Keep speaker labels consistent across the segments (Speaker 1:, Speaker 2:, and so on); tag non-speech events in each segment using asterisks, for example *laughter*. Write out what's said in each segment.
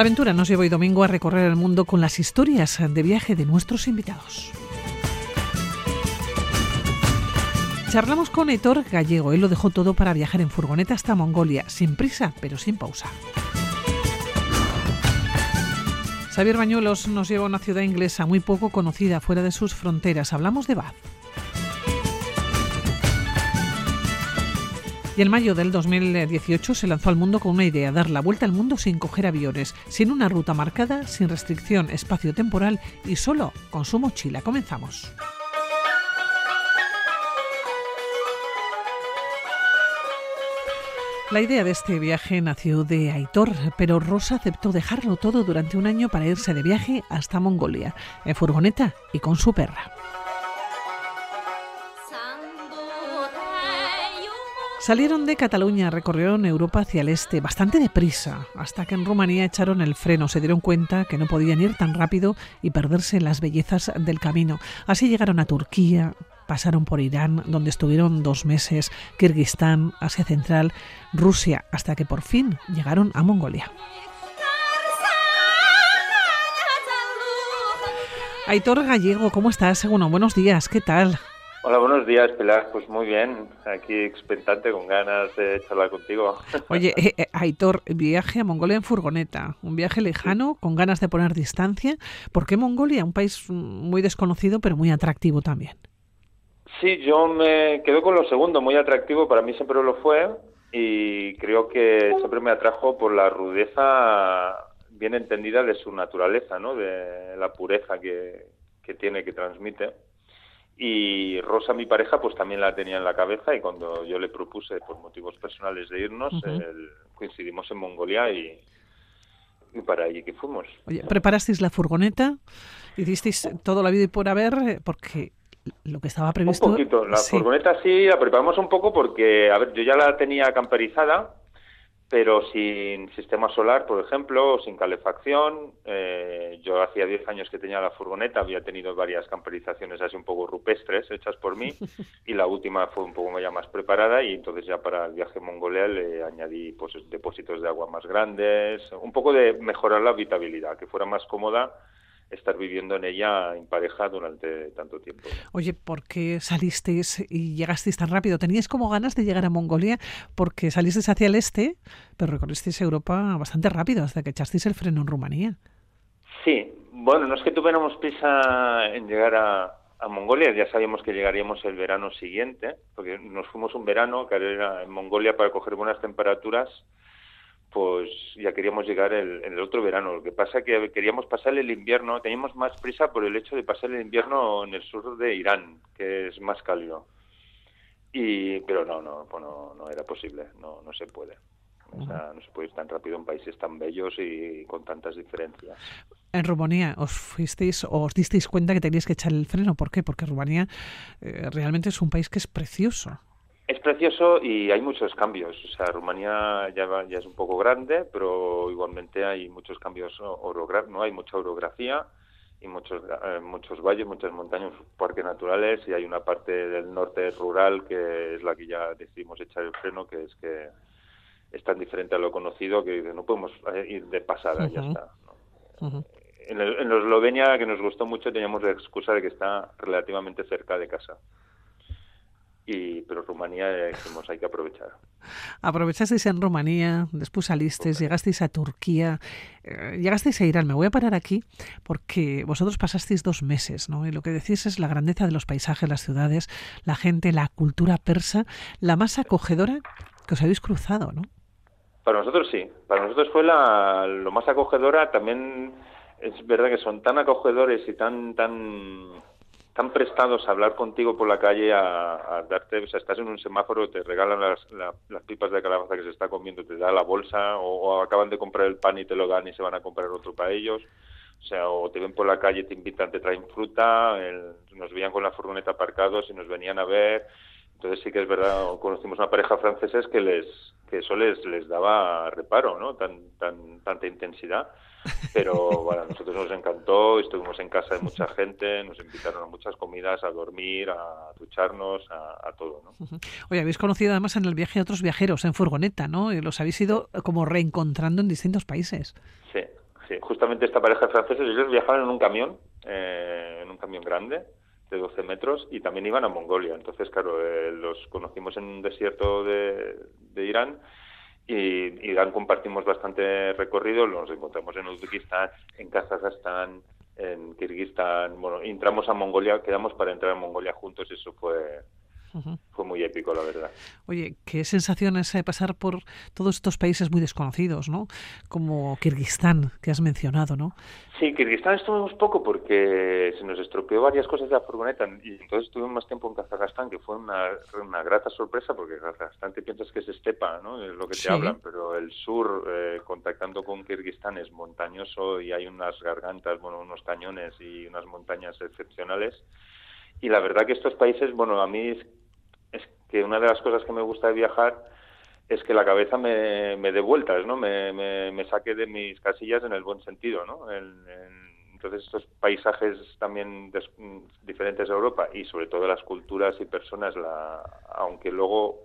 Speaker 1: La aventura nos lleva hoy domingo a recorrer el mundo con las historias de viaje de nuestros invitados. Charlamos con Héctor Gallego. Él lo dejó todo para viajar en furgoneta hasta Mongolia, sin prisa, pero sin pausa. Xavier Bañuelos nos lleva a una ciudad inglesa muy poco conocida fuera de sus fronteras. Hablamos de Bath. Y en mayo del 2018 se lanzó al mundo con una idea, dar la vuelta al mundo sin coger aviones, sin una ruta marcada, sin restricción espacio-temporal y solo con su mochila. Comenzamos. La idea de este viaje nació de Aitor, pero Rosa aceptó dejarlo todo durante un año para irse de viaje hasta Mongolia, en furgoneta y con su perra. Salieron de Cataluña, recorrieron Europa hacia el este, bastante deprisa, hasta que en Rumanía echaron el freno, se dieron cuenta que no podían ir tan rápido y perderse las bellezas del camino. Así llegaron a Turquía, pasaron por Irán, donde estuvieron dos meses, Kirguistán, Asia Central, Rusia, hasta que por fin llegaron a Mongolia. Aitor Gallego, ¿cómo estás? Bueno, buenos días, ¿qué tal?
Speaker 2: Hola, buenos días, Pilar. Pues muy bien, aquí expectante, con ganas de charlar contigo. *laughs*
Speaker 1: Oye, eh, eh, Aitor, viaje a Mongolia en furgoneta, un viaje lejano, con ganas de poner distancia. ¿Por qué Mongolia? Un país muy desconocido, pero muy atractivo también.
Speaker 2: Sí, yo me quedo con lo segundo, muy atractivo, para mí siempre lo fue y creo que siempre me atrajo por la rudeza bien entendida de su naturaleza, ¿no? de la pureza que, tiene, que transmite. Y Rosa, mi pareja, pues también la tenía en la cabeza y cuando yo le propuse, por motivos personales, de irnos, coincidimos en Mongolia y, y para allí que fuimos.
Speaker 1: Oye, ¿preparasteis la furgoneta? ¿Hicisteis todo la vida y por haber? Porque lo que estaba previsto.
Speaker 2: Un poquito, la furgoneta sí la preparamos un poco porque, a ver, yo ya la tenía camperizada, pero sin sistema solar, por ejemplo, sin calefacción. Eh, yo hacía 10 años que tenía la furgoneta, había tenido varias camperizaciones así un poco rupestres hechas por mí, *laughs* y la última fue un poco ya más preparada, y entonces ya para el viaje Mongolia le añadí pues, depósitos de agua más grandes, un poco de mejorar la habitabilidad, que fuera más cómoda estar viviendo en ella en pareja durante tanto tiempo.
Speaker 1: Oye, ¿por qué salisteis y llegasteis tan rápido? ¿Teníais como ganas de llegar a Mongolia porque salisteis hacia el este, pero recorristeis Europa bastante rápido hasta que echasteis el freno en Rumanía?
Speaker 2: Sí, bueno, no es que tuviéramos prisa en llegar a, a Mongolia, ya sabíamos que llegaríamos el verano siguiente, porque nos fuimos un verano que era en Mongolia para coger buenas temperaturas pues ya queríamos llegar el, en el otro verano. Lo que pasa es que queríamos pasar el invierno, teníamos más prisa por el hecho de pasar el invierno en el sur de Irán, que es más cálido. Y, pero no, no, pues no, no era posible, no, no se puede. O sea, no se puede ir tan rápido en países tan bellos y con tantas diferencias.
Speaker 1: En Rumanía os fuisteis o os disteis cuenta que teníais que echar el freno. ¿Por qué? Porque Rumanía eh, realmente es un país que es precioso.
Speaker 2: Es precioso y hay muchos cambios. O sea, Rumanía ya, ya es un poco grande, pero igualmente hay muchos cambios no hay mucha orografía y muchos eh, muchos valles, muchas montañas, parques naturales y hay una parte del norte rural que es la que ya decidimos echar el freno, que es que es tan diferente a lo conocido que no podemos eh, ir de pasada, ya está. en, en Eslovenia, que nos gustó mucho, teníamos la excusa de que está relativamente cerca de casa y pero Rumanía dijimos hay que aprovechar.
Speaker 1: Aprovechasteis en Rumanía, después salisteis, llegasteis a Turquía, eh, llegasteis a Irán. Me voy a parar aquí porque vosotros pasasteis dos meses, ¿no? Y lo que decís es la grandeza de los paisajes, las ciudades, la gente, la cultura persa, la más acogedora que os habéis cruzado, ¿no?
Speaker 2: Para nosotros sí, para nosotros fue la, lo más acogedora. También es verdad que son tan acogedores y tan tan están prestados a hablar contigo por la calle, a, darte, o sea, estás en un semáforo, te regalan las, pipas de calabaza que se está comiendo, te da la bolsa, o, acaban de comprar el pan y te lo dan y se van a comprar otro para ellos. O sea, o te ven por la calle, te invitan, te traen fruta, nos veían con la furgoneta aparcados y nos venían a ver. Entonces sí que es verdad, conocimos una pareja franceses que les que eso les, les daba reparo, ¿no? Tan, tan, tanta intensidad pero *laughs* bueno, a nosotros nos encantó, estuvimos en casa de mucha gente, nos invitaron a muchas comidas, a dormir, a ducharnos, a, todo. ¿no?
Speaker 1: Oye, habéis conocido además en el viaje a otros viajeros en furgoneta, ¿no? Y los habéis ido como reencontrando en distintos países.
Speaker 2: Sí, sí, justamente esta pareja de franceses, ellos viajaban en un camión, eh, en un camión grande, de 12 metros y también iban a Mongolia. Entonces, claro, eh, los conocimos en un desierto de, Irán y Irán compartimos bastante recorrido. Nos encontramos en Uzbekistán, en Kazajstán, en Kirguistán. Bueno, entramos a Mongolia, quedamos para entrar a Mongolia juntos y eso fue fue muy épico, la verdad.
Speaker 1: Oye, qué sensación es eh, pasar por todos estos países muy desconocidos, ¿no? Como Kirguistán, que has mencionado, ¿no?
Speaker 2: Sí, Kirguistán estuvimos poco porque se nos estropeó varias cosas de la furgoneta y entonces estuvimos más tiempo en Kazajstán, que fue una, una grata sorpresa porque Kazajstán te piensas que es estepa, ¿no? Es lo que te hablan, pero el sur, eh, contactando con Kirguistán, es montañoso y hay unas gargantas, bueno, unos cañones y unas montañas excepcionales. Y la verdad que estos países, bueno, a mí que una de las cosas que me gusta de viajar es que la cabeza me, me dé vueltas, ¿no? Me, me, saque de mis casillas en el buen sentido, ¿no? entonces estos paisajes también diferentes de Europa y sobre todo las culturas y personas, la, aunque luego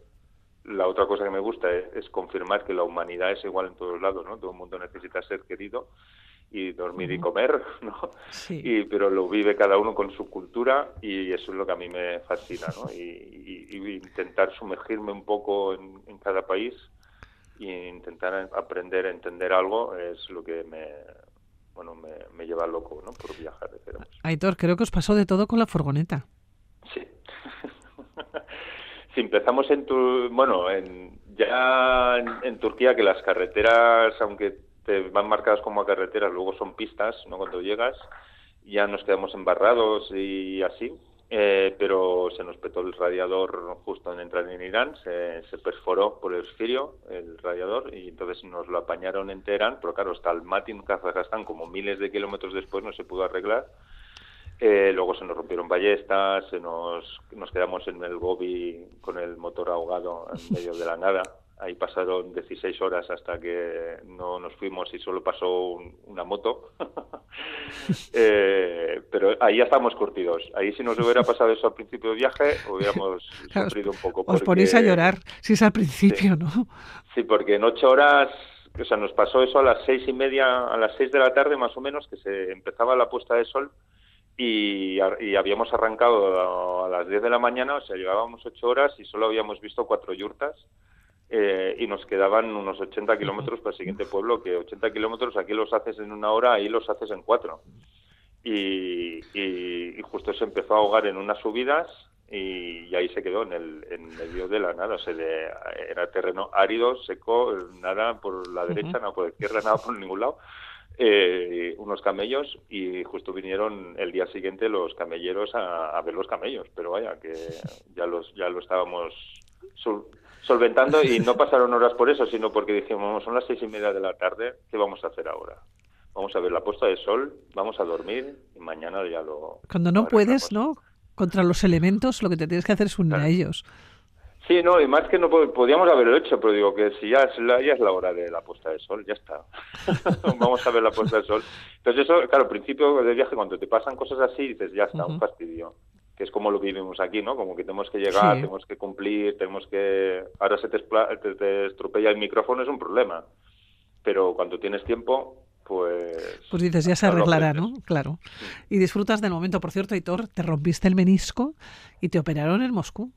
Speaker 2: la otra cosa que me gusta es, es, confirmar que la humanidad es igual en todos lados, ¿no? Todo el mundo necesita ser querido y dormir y comer, *laughs* ¿no? Y, pero lo vive cada uno con su cultura y eso es lo que a mí me fascina, ¿no? *laughs* Y, intentar sumergirme un poco en, cada país e intentar aprender a entender algo es lo que me, bueno, me, lleva loco, ¿no? Por viajar,
Speaker 1: Aitor, creo que os pasó de todo con la furgoneta.
Speaker 2: Sí. *laughs* si empezamos en tu, bueno, en, ya en Turquía que las carreteras, aunque te van marcadas como carreteras, luego son pistas, ¿no? Cuando llegas, ya nos quedamos embarrados y así, eh, pero se nos petó el radiador justo en entrar en Irán, se, perforó por el esfirio el radiador y entonces nos lo apañaron en Teherán, pero claro, hasta el Matin, Kazajstán, como miles de kilómetros después no se pudo arreglar. Eh, luego se nos rompieron ballestas, se nos, nos quedamos en el Gobi con el motor ahogado en medio de la nada. *laughs* Ahí pasaron 16 horas hasta que no nos fuimos y solo pasó una moto. *laughs* Eh, pero ahí ya estamos curtidos. Ahí si nos hubiera pasado eso al principio del viaje, hubiéramos *laughs* sufrido un poco.
Speaker 1: Os ponéis a llorar, si es al principio, ¿no?
Speaker 2: Sí, porque en ocho horas, o sea, nos pasó eso a las seis y media, a las seis de la tarde más o menos, que se empezaba la puesta de sol y, y, habíamos arrancado a, las 10 de la mañana, o sea, llevábamos ocho horas y solo habíamos visto cuatro yurtas eh, y nos quedaban unos 80 kilómetros para el siguiente pueblo, que 80 kilómetros aquí los haces en una hora, ahí los haces en cuatro. Y, justo se empezó a ahogar en unas subidas y, ahí se quedó en, el, en medio de la nada. O sea, era terreno árido, seco, nada por la derecha, nada por la izquierda, nada por ningún lado. Eh, unos camellos y justo vinieron el día siguiente los camelleros a, ver los camellos, pero vaya que ya los ya lo estábamos solventando y no *laughs* pasaron horas por eso, sino porque dijimos, son las seis y media de la tarde, ¿qué vamos a hacer ahora? Vamos a ver la puesta de sol, vamos a dormir y mañana ya lo...
Speaker 1: Cuando no puedes, ¿no? Contra los elementos, lo que te tienes que hacer es unir a ellos.
Speaker 2: Sí, no, y más que no podíamos haberlo hecho, pero digo que si ya es la, ya es la hora de la puesta de sol, ya está. *laughs* Vamos a ver la puesta de sol. Entonces eso, claro, al principio del viaje, cuando te pasan cosas así, dices, ya está, un fastidio que es como lo vivimos aquí, ¿no? Como que tenemos que llegar, tenemos que cumplir, tenemos que... Ahora se te, te, estropea el micrófono, es un problema. Pero cuando tienes tiempo, pues...
Speaker 1: Pues dices, ya se arreglará, ¿no? Claro. Y disfrutas del momento. Por cierto, Hitor, te rompiste el menisco y te operaron en Moscú.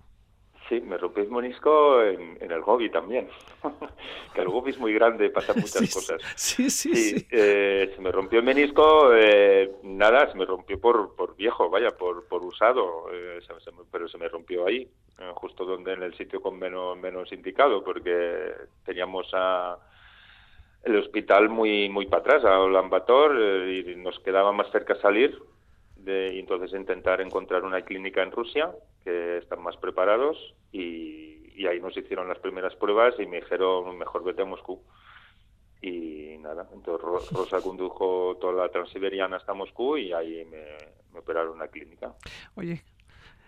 Speaker 2: Sí, me rompí el monisco en, el Gobi también. *laughs* que el Gobi es muy grande, pasan *laughs* muchas cosas.
Speaker 1: Sí, sí, sí.
Speaker 2: Eh, se me rompió el menisco, eh, nada, se me rompió por, por viejo, vaya, por, por usado, eh, pero se me rompió ahí, justo donde en el sitio con menos, menos indicado, porque teníamos a el hospital muy muy para atrás, a Olambator, y nos quedaba más cerca salir de entonces intentar encontrar una clínica en Rusia que están más preparados y, ahí nos hicieron las primeras pruebas y me dijeron mejor vete a Moscú y nada entonces *laughs* Rosa condujo toda la transiberiana hasta Moscú y ahí me, me operaron una clínica
Speaker 1: oye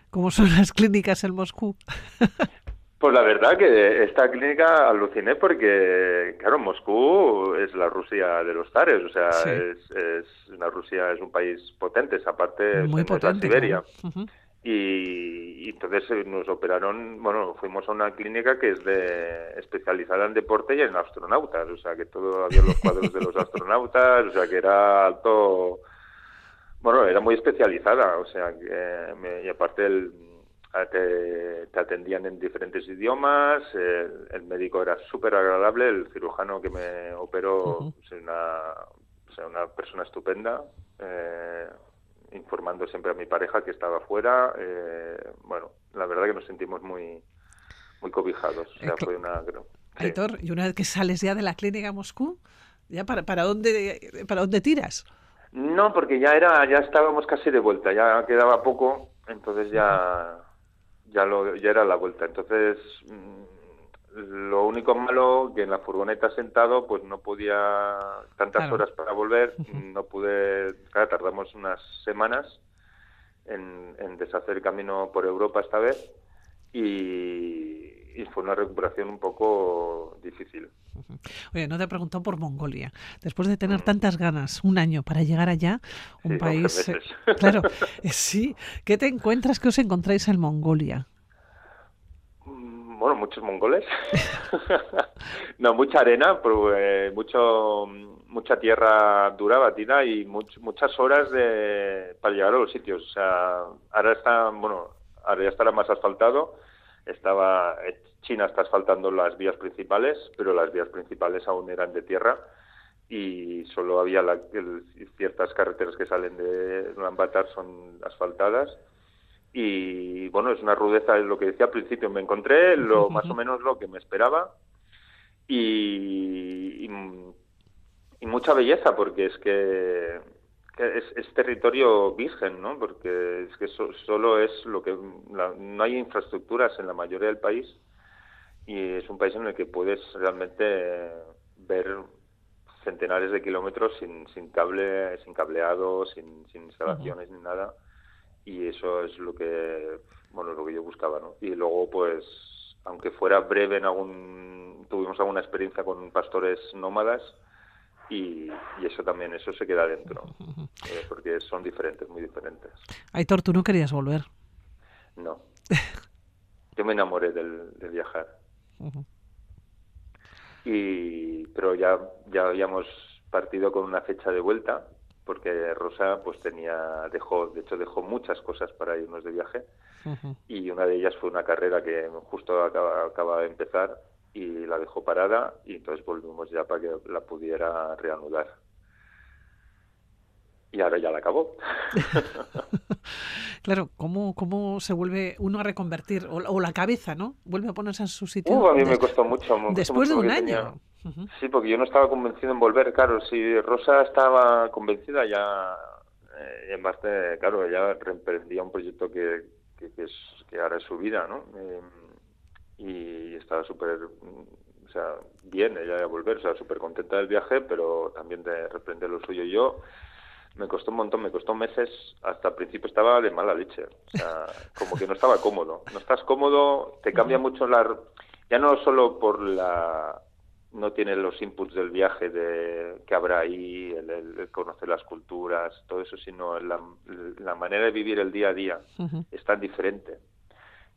Speaker 1: ¿cómo son las clínicas en Moscú? *laughs*
Speaker 2: Pues la verdad que esta clínica aluciné porque, claro, Moscú es la Rusia de los zares, o sea, es, es, una Rusia es un país potente, esa parte
Speaker 1: Muy
Speaker 2: Siberia. y, entonces eh, nos operaron, bueno, fuimos a una clínica que es de especializada en deporte y en astronautas, o sea que todo había los cuadros de los *laughs* astronautas, o sea que era alto, bueno, era muy especializada, o sea que y aparte el, te, te, atendían en diferentes idiomas, el, médico era súper agradable, el cirujano que me operó es una, o sea, una persona estupenda. Eh, informando siempre a mi pareja que estaba fuera. Eh, bueno, la verdad que nos sentimos muy, muy cobijados. O sea, fue una,
Speaker 1: y una vez que sales ya de la clínica a Moscú, ¿ya para, para, dónde, para dónde tiras?
Speaker 2: No, porque ya era ya estábamos casi de vuelta, ya quedaba poco, entonces ya ya lo ya era la vuelta. Entonces mm, lo único malo que en la furgoneta sentado pues no podía tantas horas para volver, no pude, claro, tardamos unas semanas en, deshacer el camino por Europa esta vez y, fue una recuperación un poco difícil.
Speaker 1: Oye, no te he preguntado por Mongolia. Después de tener mm. tantas ganas, un año para llegar allá, un país... Eh, *laughs* claro, eh, sí. ¿Qué te encuentras? ¿Qué os encontráis en Mongolia?
Speaker 2: bueno, muchos mongoles. *laughs* no, mucha arena, eh, mucho, mucha tierra dura, batida y muchas horas de, para llegar a los sitios. O sea, ahora está, bueno, ahora ya estará más asfaltado. Estaba, eh, China está asfaltando las vías principales, pero las vías principales aún eran de tierra y solo había ciertas carreteras que salen de Ulaanbaatar son asfaltadas. Y bueno, es una rudeza, es lo que decía al principio, me encontré lo *laughs* más o menos lo que me esperaba y, y, mucha belleza porque es que, es, territorio virgen, ¿no? Porque es que solo es lo que no hay infraestructuras en la mayoría del país y es un país en el que puedes realmente ver centenares de kilómetros sin, sin cable, sin cableado, sin, sin instalaciones ni nada. Y eso es lo que bueno lo que yo buscaba no y luego pues aunque fuera breve en algún tuvimos alguna experiencia con pastores nómadas y, eso también eso se queda dentro eh, porque son diferentes muy diferentes.
Speaker 1: Aitor tú no querías volver
Speaker 2: no. *laughs* Yo me enamoré del, viajar. Y pero ya ya habíamos partido con una fecha de vuelta porque Rosa pues tenía dejó de hecho dejó muchas cosas para irnos de viaje. Y una de ellas fue una carrera que justo acaba, acaba de empezar y la dejó parada y entonces volvimos ya para que la pudiera reanudar y ahora ya la acabó. *laughs*
Speaker 1: claro, ¿cómo, ¿cómo se vuelve uno a reconvertir? O, la cabeza, ¿no? Vuelve a ponerse en su sitio.
Speaker 2: Uh, a mí me costó mucho.
Speaker 1: después de un año.
Speaker 2: Sí, porque yo no estaba convencido en volver, claro. Si Rosa estaba convencida ya, eh, en parte, claro, ella reemprendía un proyecto que, que, es, que ahora es su vida, ¿no? Eh, y estaba súper, o sea, bien ella de volver, o sea, súper contenta del viaje, pero también de reprender lo suyo. Yo me costó un montón, me costó meses, hasta el principio estaba de mala leche, o sea, *laughs* como que no estaba cómodo. No estás cómodo, te cambia mucho la... Ya no solo por la... No tiene los inputs del viaje de que habrá ahí, el, conocer las culturas, todo eso, sino la, la, manera de vivir el día a día es tan diferente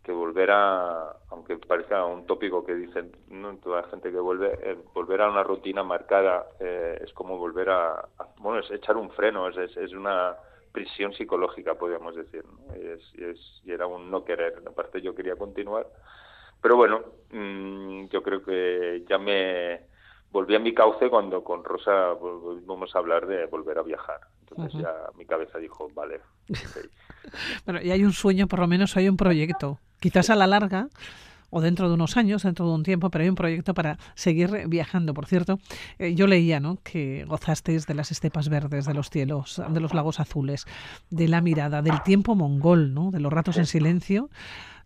Speaker 2: que volver a, aunque parezca un tópico que dicen ¿no? toda la gente que vuelve, eh, volver a una rutina marcada eh, es como volver a, bueno, es echar un freno, es, es, una prisión psicológica, podríamos decir, ¿no? y, es, y, era un no querer, aparte yo quería continuar, pero bueno, mm, yo creo que ya me volví a mi cauce cuando con Rosa volvimos a hablar de volver a viajar. Entonces ya mi cabeza dijo, vale. *laughs*
Speaker 1: bueno, y hay un sueño, por lo menos hay un proyecto. Quizás a la larga o dentro de unos años, dentro de un tiempo, pero hay un proyecto para seguir viajando. Por cierto, eh, yo leía ¿no? que gozasteis de las estepas verdes, de los cielos, de los lagos azules, de la mirada, del tiempo mongol, ¿no? de los ratos en silencio,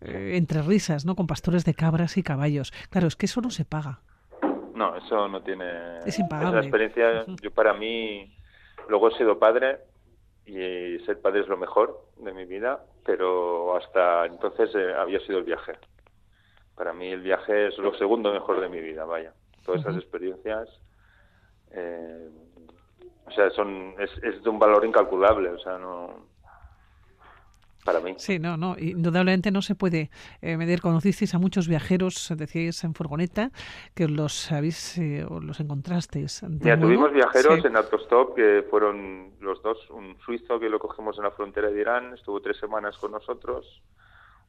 Speaker 1: eh, entre risas, ¿no? con pastores de cabras y caballos. Claro, es que eso no se paga.
Speaker 2: No, eso no tiene...
Speaker 1: Es impagable.
Speaker 2: Esa experiencia, yo para mí, luego he sido padre y ser padre es lo mejor de mi vida, pero hasta entonces eh, había sido el viaje. Para mí el viaje es lo segundo mejor de mi vida, vaya. Todas esas experiencias, eh, o sea, son es, es de un valor incalculable, o sea, no para mí.
Speaker 1: Sí, no, no, indudablemente no se puede eh, medir. Conocisteis a muchos viajeros, decíais en furgoneta, que los habéis, eh, los encontrasteis.
Speaker 2: Mira, tuvimos viajeros en autostop que fueron los dos, un suizo que lo cogimos en la frontera de Irán, estuvo tres semanas con nosotros,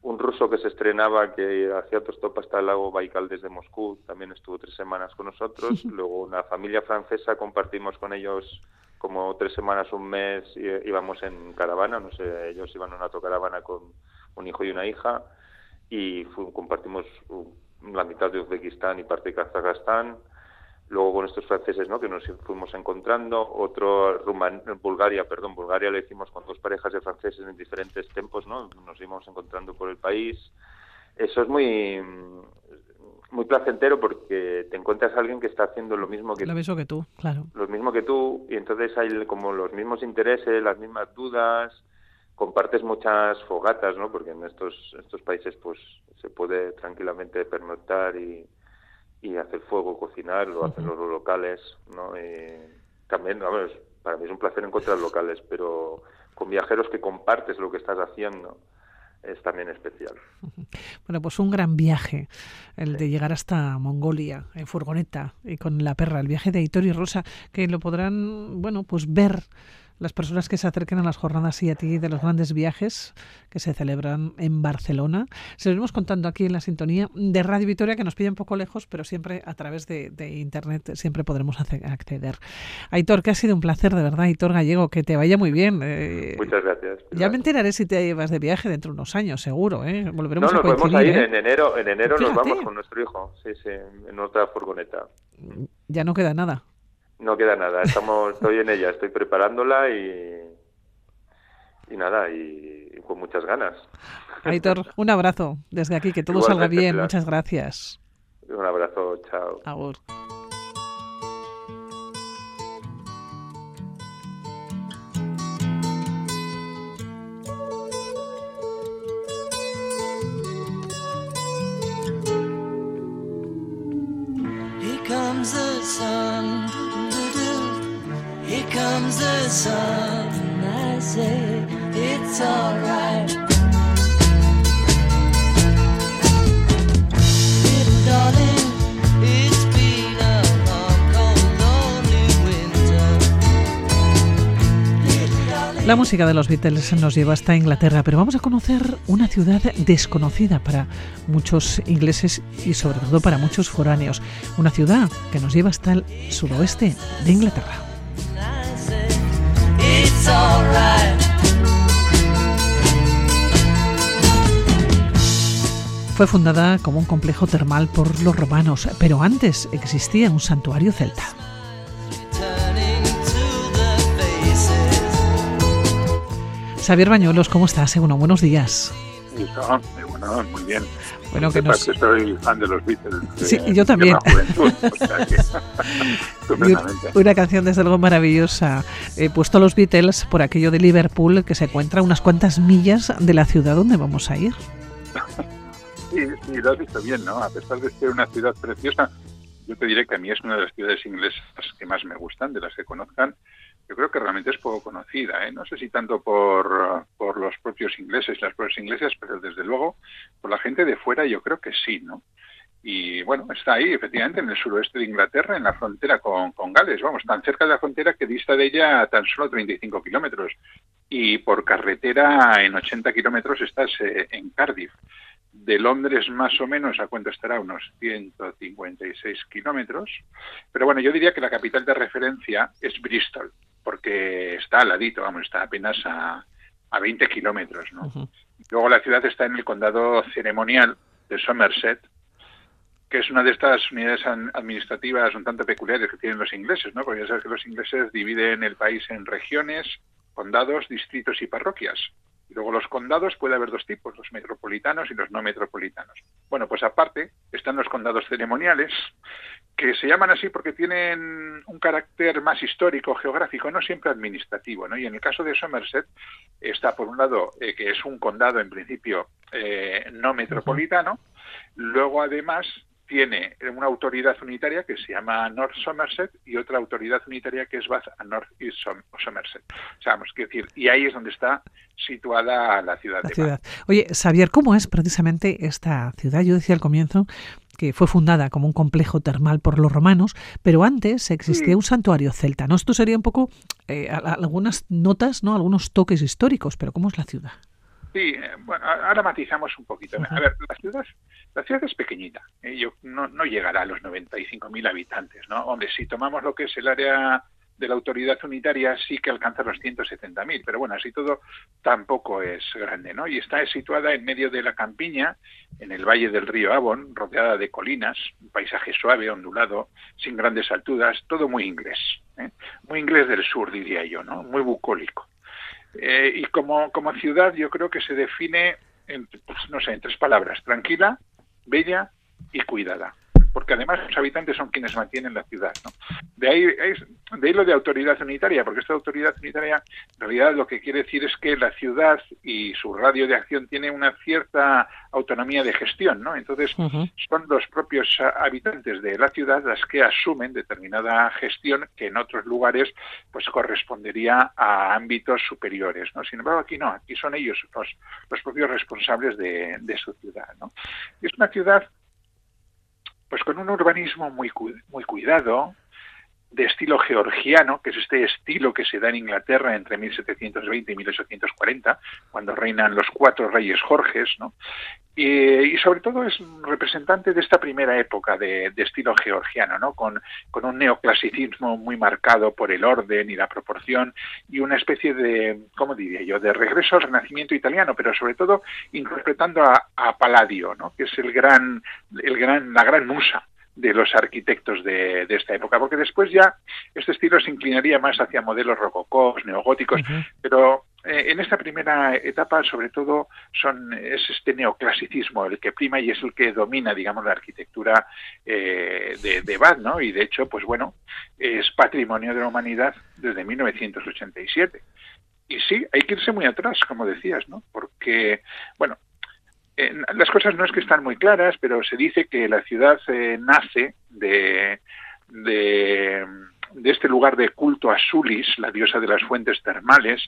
Speaker 2: un ruso que se estrenaba que hacía autostop hasta el lago Baikal desde Moscú, también estuvo tres semanas con nosotros, *laughs* luego una familia francesa compartimos con ellos como tres semanas, un mes íbamos en caravana, no sé, ellos iban en una autocaravana con un hijo y una hija y compartimos la mitad de Uzbekistán y parte de Kazajstán. Luego con estos franceses, ¿no? Que nos fuimos encontrando. Otro, Bulgaria, perdón, Bulgaria lo hicimos con dos parejas de franceses en diferentes tiempos, ¿no? Nos íbamos encontrando por el país. Eso es muy, muy placentero porque te encuentras a alguien que está haciendo lo mismo que
Speaker 1: lo mismo que tú, claro.
Speaker 2: Lo mismo que tú y entonces hay como los mismos intereses, las mismas dudas, compartes muchas fogatas, ¿no? Porque en estos estos países pues se puede tranquilamente pernoctar y, y hacer fuego, cocinar, lo hacen los locales, ¿no? Y también, para mí es un placer encontrar locales, pero con viajeros que compartes lo que estás haciendo es también especial. *laughs*
Speaker 1: Bueno, pues un gran viaje, el de llegar hasta Mongolia en furgoneta y con la perra, el viaje de Aitor y Rosa, que lo podrán, bueno, pues ver las personas que se acerquen a las jornadas y a ti de los grandes viajes que se celebran en Barcelona. Se lo iremos contando aquí en la sintonía de Radio Vitoria, que nos pide un poco lejos, pero siempre a través de, Internet siempre podremos acceder. Aitor, que ha sido un placer, de verdad, Aitor Gallego, que te vaya muy bien.
Speaker 2: Eh, Muchas gracias.
Speaker 1: Ya me enteraré si te llevas de viaje dentro de unos años, seguro. ¿eh?
Speaker 2: Volveremos no, nos a podemos ir ¿eh? en enero. En enero nos vamos con nuestro hijo, sí, sí, en otra furgoneta.
Speaker 1: Ya no queda nada.
Speaker 2: No queda nada, estamos, *laughs* estoy en ella, estoy preparándola y, y nada, y, con muchas ganas.
Speaker 1: Aitor, un abrazo desde aquí, que todo salga bien, muchas gracias.
Speaker 2: Un abrazo, chao.
Speaker 1: Agur. La música de los Beatles nos lleva hasta Inglaterra, pero vamos a conocer una ciudad desconocida para muchos ingleses y sobre todo para muchos foráneos. Una ciudad que nos lleva hasta el suroeste de Inglaterra. Fue fundada como un complejo termal por los romanos, pero antes existía un santuario celta. Xavier Bañuelos, ¿cómo estás? Bueno, buenos días.
Speaker 3: Bueno, muy bien.
Speaker 1: Bueno, que nos...
Speaker 3: soy fan de los Beatles.
Speaker 1: sí, yo también. *laughs* *laughs* una canción desde luego maravillosa. He puesto los Beatles por aquello de Liverpool, que se encuentra a unas cuantas millas de la ciudad donde vamos a ir. *laughs*
Speaker 3: Sí, lo has visto bien, ¿no? A pesar de ser una ciudad preciosa, yo te diré que a mí es una de las ciudades inglesas que más me gustan, de las que conozcan. Yo creo que realmente es poco conocida, ¿eh? no sé si tanto por, por los propios ingleses y las propias inglesas, pero desde luego por la gente de fuera yo creo que sí, ¿no? Y bueno, está ahí, efectivamente, en el suroeste de Inglaterra, en la frontera con, con Gales. Vamos, tan cerca de la frontera que dista de ella tan solo 35 kilómetros. Y por carretera, en 80 kilómetros, estás eh, en Cardiff. De Londres, más o menos, a cuánto estará, unos 156 kilómetros. Pero bueno, yo diría que la capital de referencia es Bristol, porque está al ladito, vamos, está apenas a, a 20 kilómetros. ¿no? Luego la ciudad está en el condado ceremonial de Somerset, que es una de estas unidades administrativas un tanto peculiares que tienen los ingleses, ¿no? Porque ya sabes que los ingleses dividen el país en regiones, condados, distritos y parroquias. Y luego los condados puede haber dos tipos, los metropolitanos y los no metropolitanos. Bueno, pues aparte están los condados ceremoniales, que se llaman así porque tienen un carácter más histórico, geográfico, no siempre administrativo. ¿no? Y en el caso de Somerset está, por un lado, eh, que es un condado en principio eh, no metropolitano, luego además tiene una autoridad unitaria que se llama North Somerset y otra autoridad unitaria que es Bath and North East Somerset. O decir, y ahí es donde está situada la ciudad de ciudad.
Speaker 1: Oye, Xavier, ¿cómo es precisamente esta ciudad? Yo decía al comienzo que fue fundada como un complejo termal por los romanos, pero antes existía un santuario celta, ¿no? Esto sería un poco eh, algunas notas, ¿no? Algunos toques históricos, pero ¿cómo es la ciudad?
Speaker 3: Sí, eh, bueno, ahora matizamos un poquito. A ver, la ciudad, la ciudad es pequeñita, ¿eh? Yo, no, no llegará a los 95.000 habitantes, ¿no? Hombre, si tomamos lo que es el área de la autoridad unitaria sí que alcanza los 170.000, pero bueno, así todo tampoco es grande, ¿no? Y está situada en medio de la campiña, en el valle del río Avon, rodeada de colinas, un paisaje suave, ondulado, sin grandes alturas, todo muy inglés, ¿eh? muy inglés del sur, diría yo, ¿no? Muy bucólico. Eh, y como, como ciudad yo creo que se define, en, pues, no sé, en tres palabras, tranquila, bella y cuidada porque además los habitantes son quienes mantienen la ciudad. ¿no? De, ahí, de ahí lo de autoridad unitaria, porque esta autoridad unitaria en realidad lo que quiere decir es que la ciudad y su radio de acción tiene una cierta autonomía de gestión, ¿no? Entonces son los propios habitantes de la ciudad las que asumen determinada gestión que en otros lugares pues correspondería a ámbitos superiores, ¿no? Sin embargo aquí no, aquí son ellos los, los propios responsables de, de su ciudad, ¿no? Es una ciudad pues con un urbanismo muy, muy cuidado, de estilo georgiano, que es este estilo que se da en Inglaterra entre 1720 y 1840, cuando reinan los cuatro reyes Jorges, ¿no? Y, sobre todo es representante de esta primera época de, estilo georgiano, ¿no? Con, con, un neoclasicismo muy marcado por el orden y la proporción y una especie de, ¿cómo diría yo?, de regreso al renacimiento italiano, pero sobre todo interpretando a, a Palladio, ¿no? que es el gran, el gran, la gran musa de los arquitectos de, esta época, porque después ya este estilo se inclinaría más hacia modelos rococós, neogóticos, pero eh, en esta primera etapa sobre todo son es este neoclasicismo el que prima y es el que domina digamos la arquitectura eh, de, de Bath, ¿no? Y de hecho, pues bueno, es patrimonio de la humanidad desde 1987. Y sí, hay que irse muy atrás, como decías, ¿no? Porque, bueno, las cosas no es que están muy claras, pero se dice que la ciudad eh, nace de, de, este lugar de culto a Sulis, la diosa de las fuentes termales,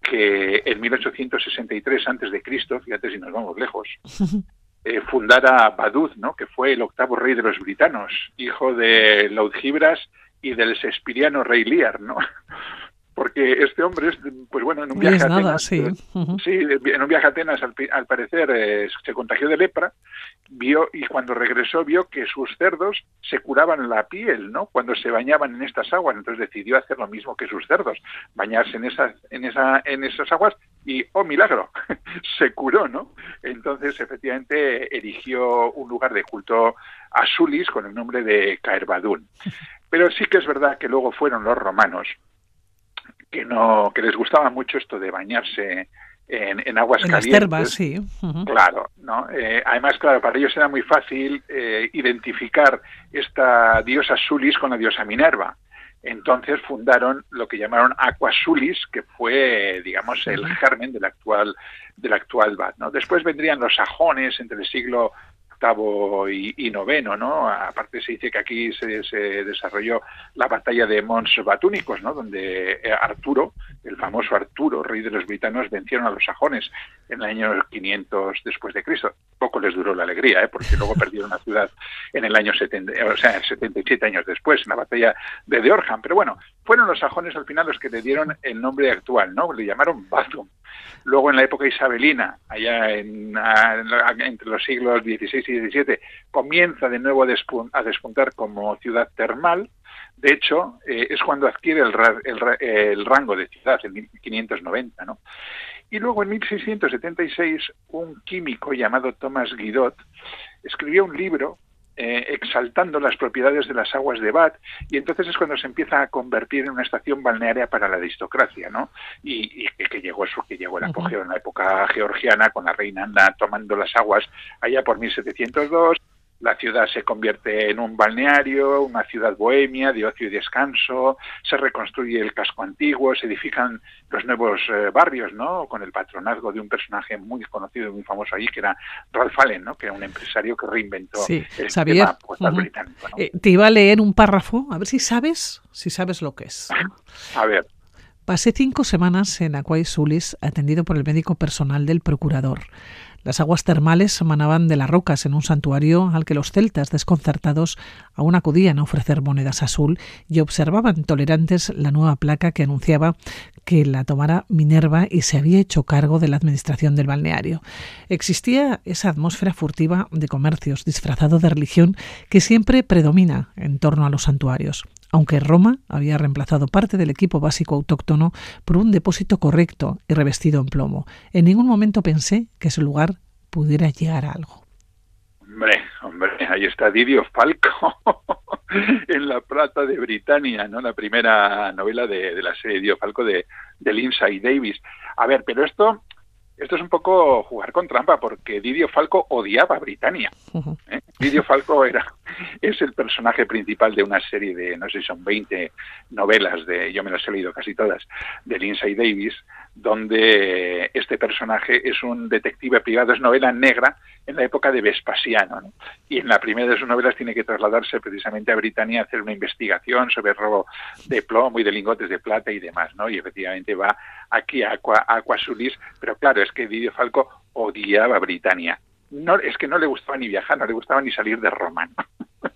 Speaker 3: que en 1863 antes de Cristo, fíjate si nos vamos lejos, *laughs* eh, fundara Badud, ¿no? que fue el octavo rey de los britanos, hijo de Laudgibras y del sespiriano rey Lear, ¿no? Porque este hombre es, pues bueno, en un viaje a Atenas, sí. Eh, en un viaje a Atenas al, parecer eh, se contagió de lepra, vio y cuando regresó vio que sus cerdos se curaban la piel, ¿no? Cuando se bañaban en estas aguas, entonces decidió hacer lo mismo que sus cerdos, bañarse en esas en esa en esas aguas y oh milagro, *laughs* se curó, ¿no? Entonces efectivamente erigió un lugar de culto a Sulis con el nombre de Caerbadún. *laughs* Pero sí que es verdad que luego fueron los romanos que no que les gustaba mucho esto de bañarse en, aguas calientes.
Speaker 1: sí.
Speaker 3: Claro, ¿no? Eh, además, claro, para ellos era muy fácil eh, identificar esta diosa Sulis con la diosa Minerva. Entonces fundaron lo que llamaron Aquasulis, que fue, digamos, el germen del actual del actual Bad. ¿no? Después vendrían los sajones entre el siglo octavo y, noveno, ¿no? Aparte se dice que aquí se, desarrolló la batalla de Mons Batúnicos, ¿no? Donde eh, Arturo, el famoso Arturo, rey de los britanos, vencieron a los sajones en el año 500 después de Cristo. Poco les duró la alegría, ¿eh? Porque luego perdieron la ciudad en el año 70, o sea, 77 años después, en la batalla de Deorham. Pero bueno, fueron los sajones al final los que le dieron el nombre actual, ¿no? Le llamaron Bathum. Luego en la época isabelina, allá en, entre los siglos XVI y XVII, comienza de nuevo a, despuntar como ciudad termal. De hecho, eh, es cuando adquiere el, el, rango de ciudad, en 1590, ¿no? Y luego en 1676, un químico llamado Thomas Guidot escribió un libro eh, exaltando las propiedades de las aguas de Bath y entonces es cuando se empieza a convertir en una estación balnearia para la aristocracia, ¿no? Y, que llegó eso, que llegó el apogeo en la época georgiana con la reina Anna tomando las aguas allá por 1702 la ciudad se convierte en un balneario, una ciudad bohemia de ocio y descanso, se reconstruye el casco antiguo, se edifican los nuevos eh, barrios, ¿no? Con el patronazgo de un personaje muy conocido y muy famoso allí, que era Ralph Allen, ¿no? Que era un empresario que reinventó
Speaker 1: sí,
Speaker 3: el
Speaker 1: sabía. británico. Eh, te iba a leer un párrafo, a ver si sabes, si sabes lo que es. *laughs*
Speaker 3: a ver.
Speaker 1: Pasé cinco semanas en Aquay Sulis atendido por el médico personal del procurador. Las aguas termales emanaban de las rocas en un santuario al que los celtas, desconcertados, aún acudían a ofrecer monedas azul y observaban tolerantes la nueva placa que anunciaba que la tomara Minerva y se había hecho cargo de la administración del balneario. Existía esa atmósfera furtiva de comercios disfrazado de religión que siempre predomina en torno a los santuarios aunque Roma había reemplazado parte del equipo básico autóctono por un depósito correcto y revestido en plomo. En ningún momento pensé que ese lugar pudiera llegar a algo.
Speaker 3: Hombre, ahí está Didio Falco *laughs* en La Plata de Britania, ¿no? La primera novela de, la serie Didio Falco de, de Lindsay Davis. A ver, pero esto esto es un poco jugar con trampa porque Didio Falco odiaba a Britania. ¿eh? Didio Falco era es el personaje principal de una serie de, no sé si son 20 novelas, de yo me las he leído casi todas, de Lindsay Davis, donde este personaje es un detective privado, es novela negra en la época de Vespasiano. Y en la primera de sus novelas tiene que trasladarse precisamente a Britania a hacer una investigación sobre el robo de plomo y de lingotes de plata y demás. ¿no? Y efectivamente va aquí a Aqua, pero claro, es que Didio Falco odiaba a Britania. No, es que no le gustaba ni viajar, no le gustaba ni salir de Roma. *laughs*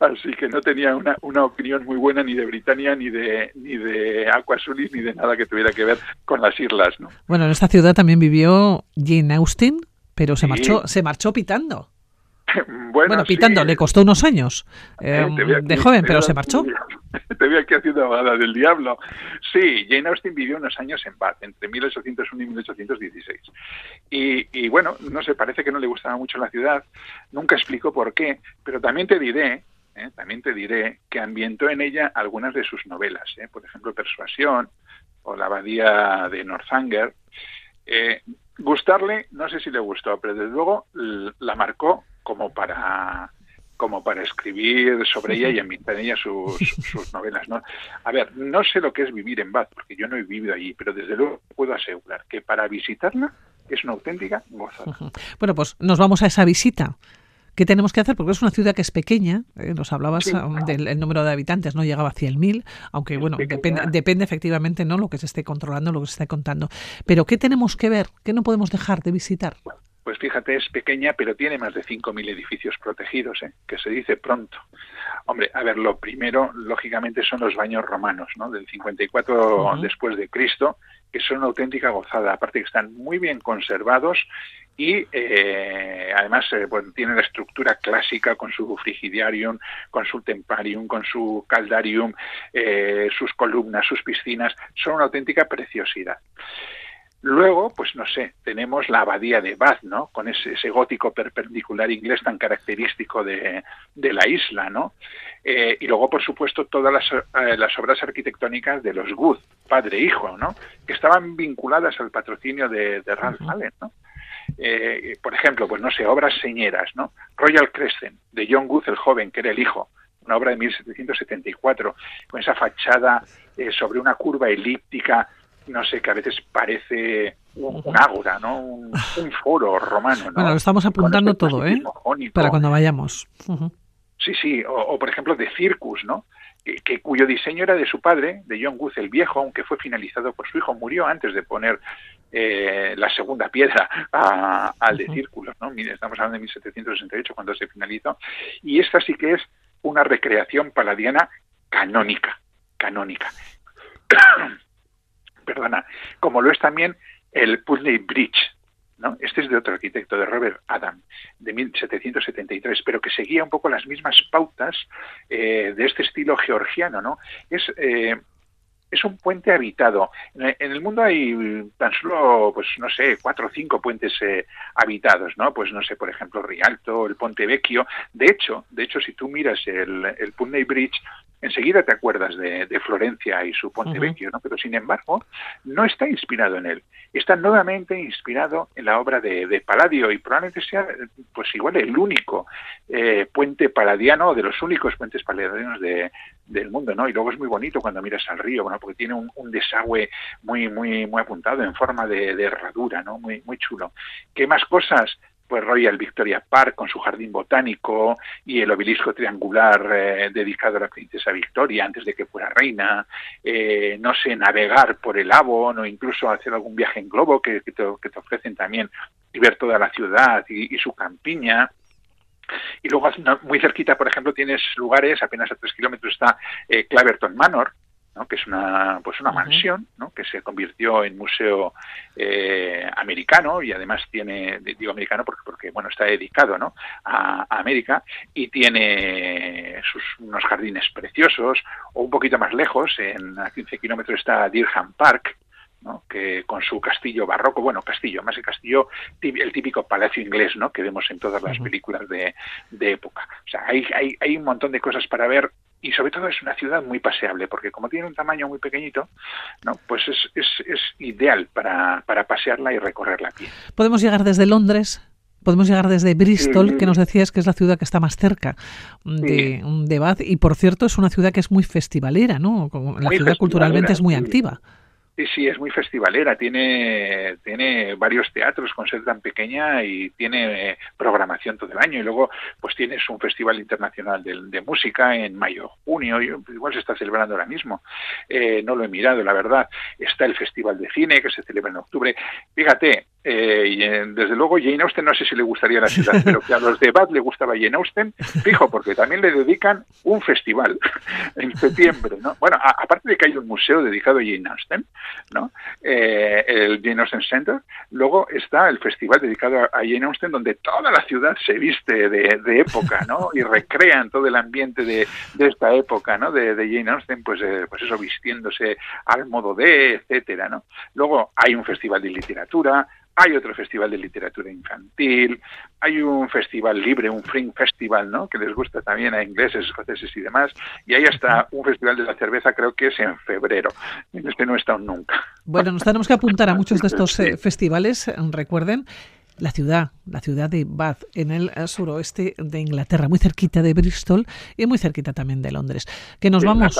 Speaker 3: Así que no tenía una, una, opinión muy buena ni de Britania, ni de, ni de Aquasulis, ni de nada que tuviera que ver con las islas. ¿no?
Speaker 1: Bueno, en esta ciudad también vivió Jane Austen, pero se marchó, se marchó pitando. *laughs* Bueno, pitando, le costó unos años eh, de joven, pero se marchó. *laughs*
Speaker 3: Te veo aquí haciendo abogada del diablo. Sí, Jane Austen vivió unos años en Bath, entre 1801 y 1816. Y, bueno, no sé, parece que no le gustaba mucho la ciudad, nunca explicó por qué, pero también te diré ¿eh? también te diré que ambientó en ella algunas de sus novelas, ¿eh? por ejemplo Persuasión o La abadía de Northanger. Eh, gustarle, no sé si le gustó, pero desde luego la marcó como para como para escribir sobre ella y ambientar en ella sus, sus, novelas. ¿no? A ver, no sé lo que es vivir en Bath, porque yo no he vivido allí, pero desde luego puedo asegurar que para visitarla es una auténtica gozada. *laughs*
Speaker 1: Bueno, pues nos vamos a esa visita. ¿Qué tenemos que hacer? Porque es una ciudad que es pequeña, eh, nos hablabas um, del número de habitantes, no llegaba a 100.000, aunque bueno, depende, depende, efectivamente no lo que se esté controlando, lo que se esté contando. Pero ¿qué tenemos que ver? ¿Qué no podemos dejar de visitar?
Speaker 3: Pues fíjate, es pequeña, pero tiene más de 5.000 edificios protegidos, ¿eh? que se dice pronto. Hombre, a ver, lo primero, lógicamente, son los baños romanos, ¿no? Del 54 después de Cristo, que son una auténtica gozada. Aparte que están muy bien conservados y eh, además eh, tienen la estructura clásica con su frigidarium, con su temparium, con su caldarium, eh, sus columnas, sus piscinas. Son una auténtica preciosidad. Luego, pues no sé, tenemos la abadía de Bath, ¿no? Con ese, gótico perpendicular inglés tan característico de, la isla, ¿no? Eh, y luego, por supuesto, todas las, eh, las, obras arquitectónicas de los Good, padre e hijo, ¿no? Que estaban vinculadas al patrocinio de, de Ralph Allen, ¿no? Eh, por ejemplo, pues no sé, obras señeras, ¿no? Royal Crescent, de John Good el joven, que era el hijo, una obra de 1774, con esa fachada sobre una curva elíptica no sé, que a veces parece un, ágora, ¿no? Un, foro romano. ¿no?
Speaker 1: Bueno, lo estamos apuntando todo, ¿eh? Para cuando vayamos.
Speaker 3: Sí, sí, o, por ejemplo de Circus, ¿no? Que, cuyo diseño era de su padre, de John Guth el viejo, aunque fue finalizado por su hijo, murió antes de poner eh, la segunda piedra al de Círculos, ¿no? Estamos hablando de 1768 cuando se finalizó. Y esta sí que es una recreación paladiana canónica, canónica perdona, como lo es también el Putney Bridge, ¿no? Este es de otro arquitecto, de Robert Adam, de 1773, pero que seguía un poco las mismas pautas eh, de este estilo georgiano, ¿no? Es, eh, es un puente habitado. En el mundo hay tan solo, pues no sé, cuatro o cinco puentes eh, habitados, ¿no? Pues no sé, por ejemplo, Rialto, el Ponte Vecchio. De hecho, de hecho, si tú miras el, el Putney Bridge, enseguida te acuerdas de, Florencia y su Ponte Vecchio, ¿no? Pero sin embargo, no está inspirado en él. Está nuevamente inspirado en la obra de, de Palladio y probablemente sea, pues igual, el único eh, puente paladiano, de los únicos puentes paladianos de, del mundo, ¿no? Y luego es muy bonito cuando miras al río, bueno, porque tiene un, desagüe muy, muy, muy apuntado en forma de, de herradura, ¿no? Muy, muy chulo. ¿Qué más cosas? Pues Royal Victoria Park con su jardín botánico y el obelisco triangular eh, dedicado a la princesa Victoria antes de que fuera reina, eh, no sé, navegar por el Avon o incluso hacer algún viaje en globo que, te, ofrecen también y ver toda la ciudad y, su campiña. Y luego muy cerquita, por ejemplo, tienes lugares, apenas a tres kilómetros está eh, Claverton Manor, que es una pues una mansión ¿no? que se convirtió en museo eh, americano y además tiene digo americano porque porque bueno está dedicado ¿no? a, América y tiene sus unos jardines preciosos o un poquito más lejos en a 15 kilómetros está Dirham Park ¿no? que con su castillo barroco, bueno, castillo, más que castillo, el típico palacio inglés, ¿no? que vemos en todas las películas de, de época. O sea, hay, hay, hay un montón de cosas para ver y sobre todo es una ciudad muy paseable, porque como tiene un tamaño muy pequeñito, ¿no? pues es, es, es ideal para, para pasearla y recorrerla a pie.
Speaker 1: Podemos llegar desde Londres, Podemos llegar desde Bristol, que nos decías que es la ciudad que está más cerca de, de, Bath, y por cierto es una ciudad que es muy festivalera, ¿no? La ciudad culturalmente es muy activa.
Speaker 3: Sí, sí, es muy festivalera, tiene, tiene varios teatros con sede tan pequeña y tiene eh, programación todo el año. Y luego, pues tienes un festival internacional de, música en mayo, junio, igual se está celebrando ahora mismo. Eh, no lo he mirado, la verdad. Está el festival de cine que se celebra en octubre. Fíjate, eh, y, desde luego Jane Austen no sé si le gustaría la ciudad, *laughs* pero que a los de Bath le gustaba Jane Austen, fijo, porque también le dedican un festival *laughs* en septiembre, ¿no? Bueno, aparte de que hay un museo dedicado a Jane Austen, ¿no? Eh, el Jane Austen Center, luego está el festival dedicado a Jane Austen, donde toda la ciudad se viste de, época, ¿no? *laughs* Y recrean todo el ambiente de, esta época, ¿no? De, Jane Austen, pues, eh, pues eso, vistiéndose al modo de, etcétera, ¿no? Luego hay un festival de literatura, hay otro festival de literatura infantil, hay un festival libre, un Fring Festival, ¿no? Que les gusta también a ingleses, escoceses y demás, y hay hasta un festival de la cerveza, creo que es en febrero. Este no está nunca.
Speaker 1: Bueno, nos tenemos que apuntar a muchos de estos eh, *laughs* festivales, recuerden la ciudad, la ciudad de Bath, en el suroeste de Inglaterra, muy cerquita de Bristol y muy cerquita también de Londres. Que nos vamos,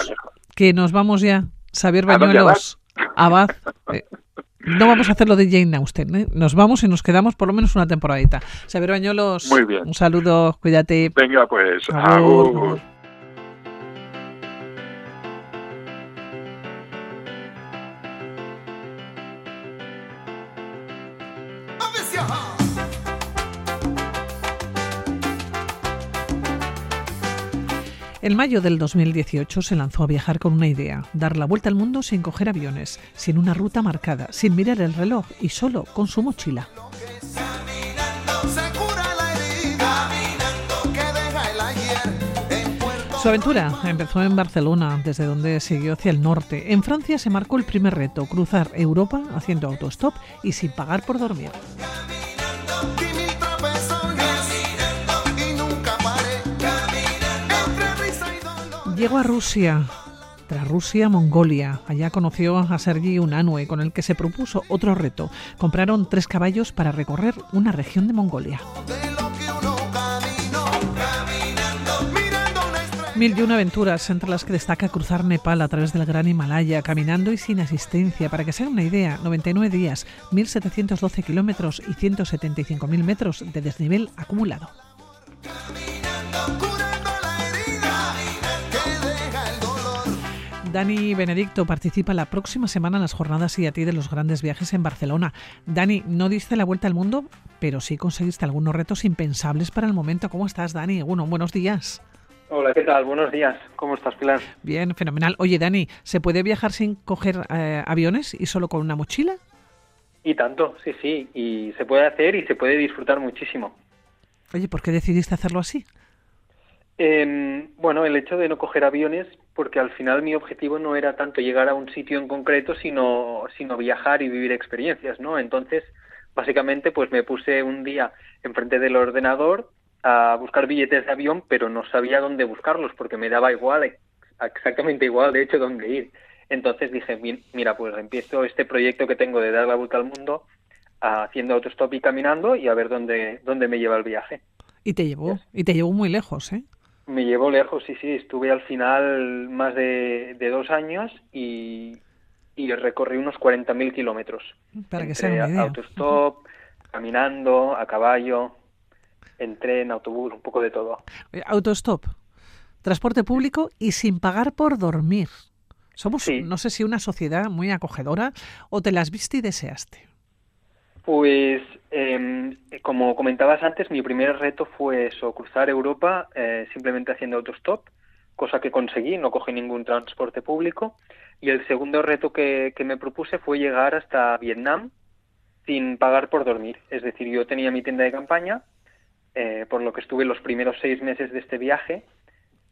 Speaker 1: que nos vamos ya, Xavier Bañuelos, a Bath. Eh, no vamos a hacer lo de Jane Austen, ¿eh? Nos vamos y nos quedamos por lo menos una temporadita. Xavier Bañuelos,
Speaker 3: Muy bien.
Speaker 1: un saludo, cuídate.
Speaker 3: Venga, pues.
Speaker 1: En mayo del 2018 se lanzó a viajar con una idea, dar la vuelta al mundo sin coger aviones, sin una ruta marcada, sin mirar el reloj y solo con su mochila. Su aventura empezó en Barcelona, desde donde siguió hacia el norte. En Francia se marcó el primer reto, cruzar Europa haciendo autostop y sin pagar por dormir. Llegó a Rusia, tras Rusia, Mongolia. Allá conoció a Sergi Unanue, con el que se propuso otro reto. Compraron tres caballos para recorrer una región de Mongolia. Mil y una aventuras, entre las que destaca cruzar Nepal a través del Gran Himalaya, caminando y sin asistencia. Para que se haga una idea, 99 días, 1.712 kilómetros y 175.000 metros de desnivel acumulado. Dani Benedicto participa la próxima semana en las jornadas y a ti de los grandes viajes en Barcelona. Dani, no diste la vuelta al mundo, pero sí conseguiste algunos retos impensables para el momento. ¿Cómo estás, Dani? Bueno, buenos días.
Speaker 4: Hola, ¿qué tal? Buenos días. ¿Cómo estás, Pilar?
Speaker 1: Bien, fenomenal. Oye, Dani, ¿se puede viajar sin coger eh, aviones y solo con una mochila?
Speaker 4: Y tanto, sí, sí. Y se puede hacer y se puede disfrutar muchísimo.
Speaker 1: Oye, ¿por qué decidiste hacerlo así?
Speaker 4: Eh, bueno, el hecho de no coger aviones, porque al final mi objetivo no era tanto llegar a un sitio en concreto, sino, sino viajar y vivir experiencias, ¿no? Entonces, básicamente, pues me puse un día enfrente del ordenador a buscar billetes de avión, pero no sabía dónde buscarlos, porque me daba igual exactamente igual, de hecho, dónde ir. Entonces dije, mira, pues empiezo este proyecto que tengo de dar la vuelta al mundo haciendo autostop y caminando y a ver dónde, dónde me lleva el viaje.
Speaker 1: Y te llevó, y te llevó muy lejos, ¿eh?
Speaker 4: Me llevó lejos, sí, sí. Estuve al final más de, dos años y, y recorrí unos 40.000 kilómetros.
Speaker 1: Para que sea una
Speaker 4: Autostop, caminando, a caballo, en tren, autobús, un poco de todo.
Speaker 1: Autostop, transporte público y sin pagar por dormir. Somos, no sé si una sociedad muy acogedora o te las viste y deseaste.
Speaker 4: Pues, em, como comentabas antes, mi primer reto fue eso, cruzar Europa eh, simplemente haciendo autostop, cosa que conseguí, no cogí ningún transporte público. Y el segundo reto que, me propuse fue llegar hasta Vietnam sin pagar por dormir. Es decir, yo tenía mi tienda de campaña, eh, por lo que estuve los primeros seis meses de este viaje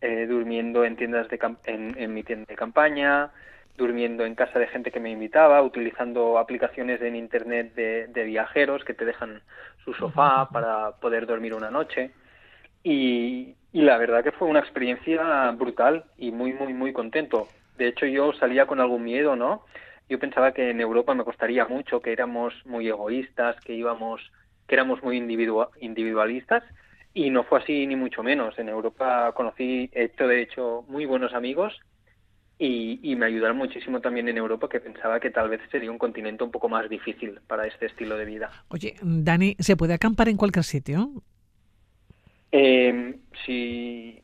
Speaker 4: eh, durmiendo en tiendas de en, mi tienda de campaña, durmiendo en casa de gente que me invitaba, utilizando aplicaciones en internet de, viajeros que te dejan su sofá para poder dormir una noche. Y, y, la verdad que fue una experiencia brutal y muy, muy, muy contento. De hecho, yo salía con algún miedo, ¿no? Yo pensaba que en Europa me costaría mucho, que éramos muy egoístas, que íbamos, que éramos muy individualistas y no fue así ni mucho menos. En Europa conocí, he hecho de hecho muy buenos amigos y, me ayudaron muchísimo también en Europa, que pensaba que tal vez sería un continente un poco más difícil para este estilo de vida.
Speaker 1: Oye, Dani, ¿se puede acampar en cualquier sitio?
Speaker 4: Eh, si,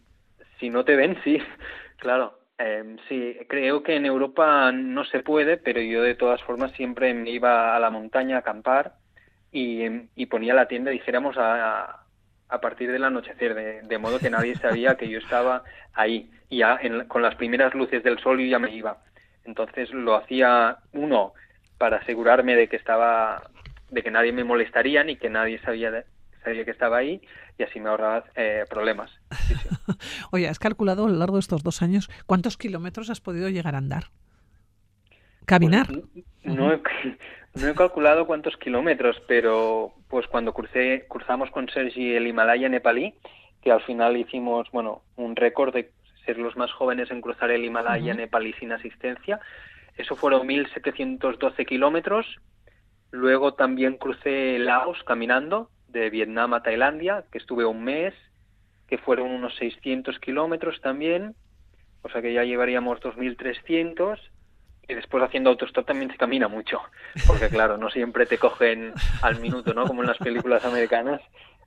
Speaker 4: si no te ven, sí, *laughs* claro. Eh, sí, creo que en Europa no se puede, pero yo de todas formas siempre me iba a la montaña a acampar y, y ponía la tienda, dijéramos, a, a partir del anochecer, de, modo que nadie sabía que yo estaba ahí. Y ya con las primeras luces del sol yo ya me iba. Entonces lo hacía uno para asegurarme de que estaba, de que nadie me molestaría ni que nadie sabía, sabía que estaba ahí y así me ahorraba eh, problemas. *laughs*
Speaker 1: Oye, ¿has calculado a lo largo de estos dos años cuántos kilómetros has podido llegar a andar? ¿Caminar?
Speaker 4: Pues, no, no he calculado cuántos kilómetros, pero pues cuando crucé, cruzamos con Sergi el Himalaya nepalí, que al final hicimos, bueno, un récord de ser los más jóvenes en cruzar el Himalaya nepalí sin asistencia. Eso fueron 1.712 kilómetros. Luego también crucé Laos caminando, de Vietnam a Tailandia, que estuve un mes, que fueron unos 600 kilómetros también. O sea que ya llevaríamos 2.300 y después haciendo autostop también se camina mucho, porque claro, no siempre te cogen al minuto, ¿no? Como en las películas americanas.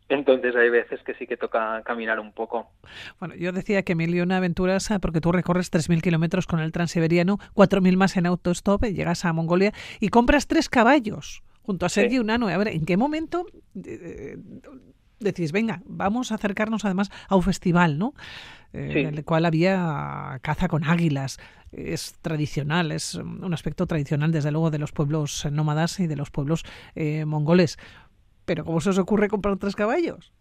Speaker 4: Entonces hay veces que sí que toca caminar un poco.
Speaker 1: Bueno, yo decía que mil y una aventuras ah, porque tú recorres 3.000 kilómetros con el transiberiano, 4.000 más en autostop, llegas a Mongolia y compras tres caballos junto a Sergi Unano. A ver, ¿en qué momento eh, decís, venga, vamos a acercarnos además a un festival, ¿no? Eh, en el cual había caza con águilas. Es tradicional, es un aspecto tradicional, desde luego, de los pueblos nómadas y de los pueblos eh, mongoles. Pero ¿cómo se os ocurre comprar tres caballos?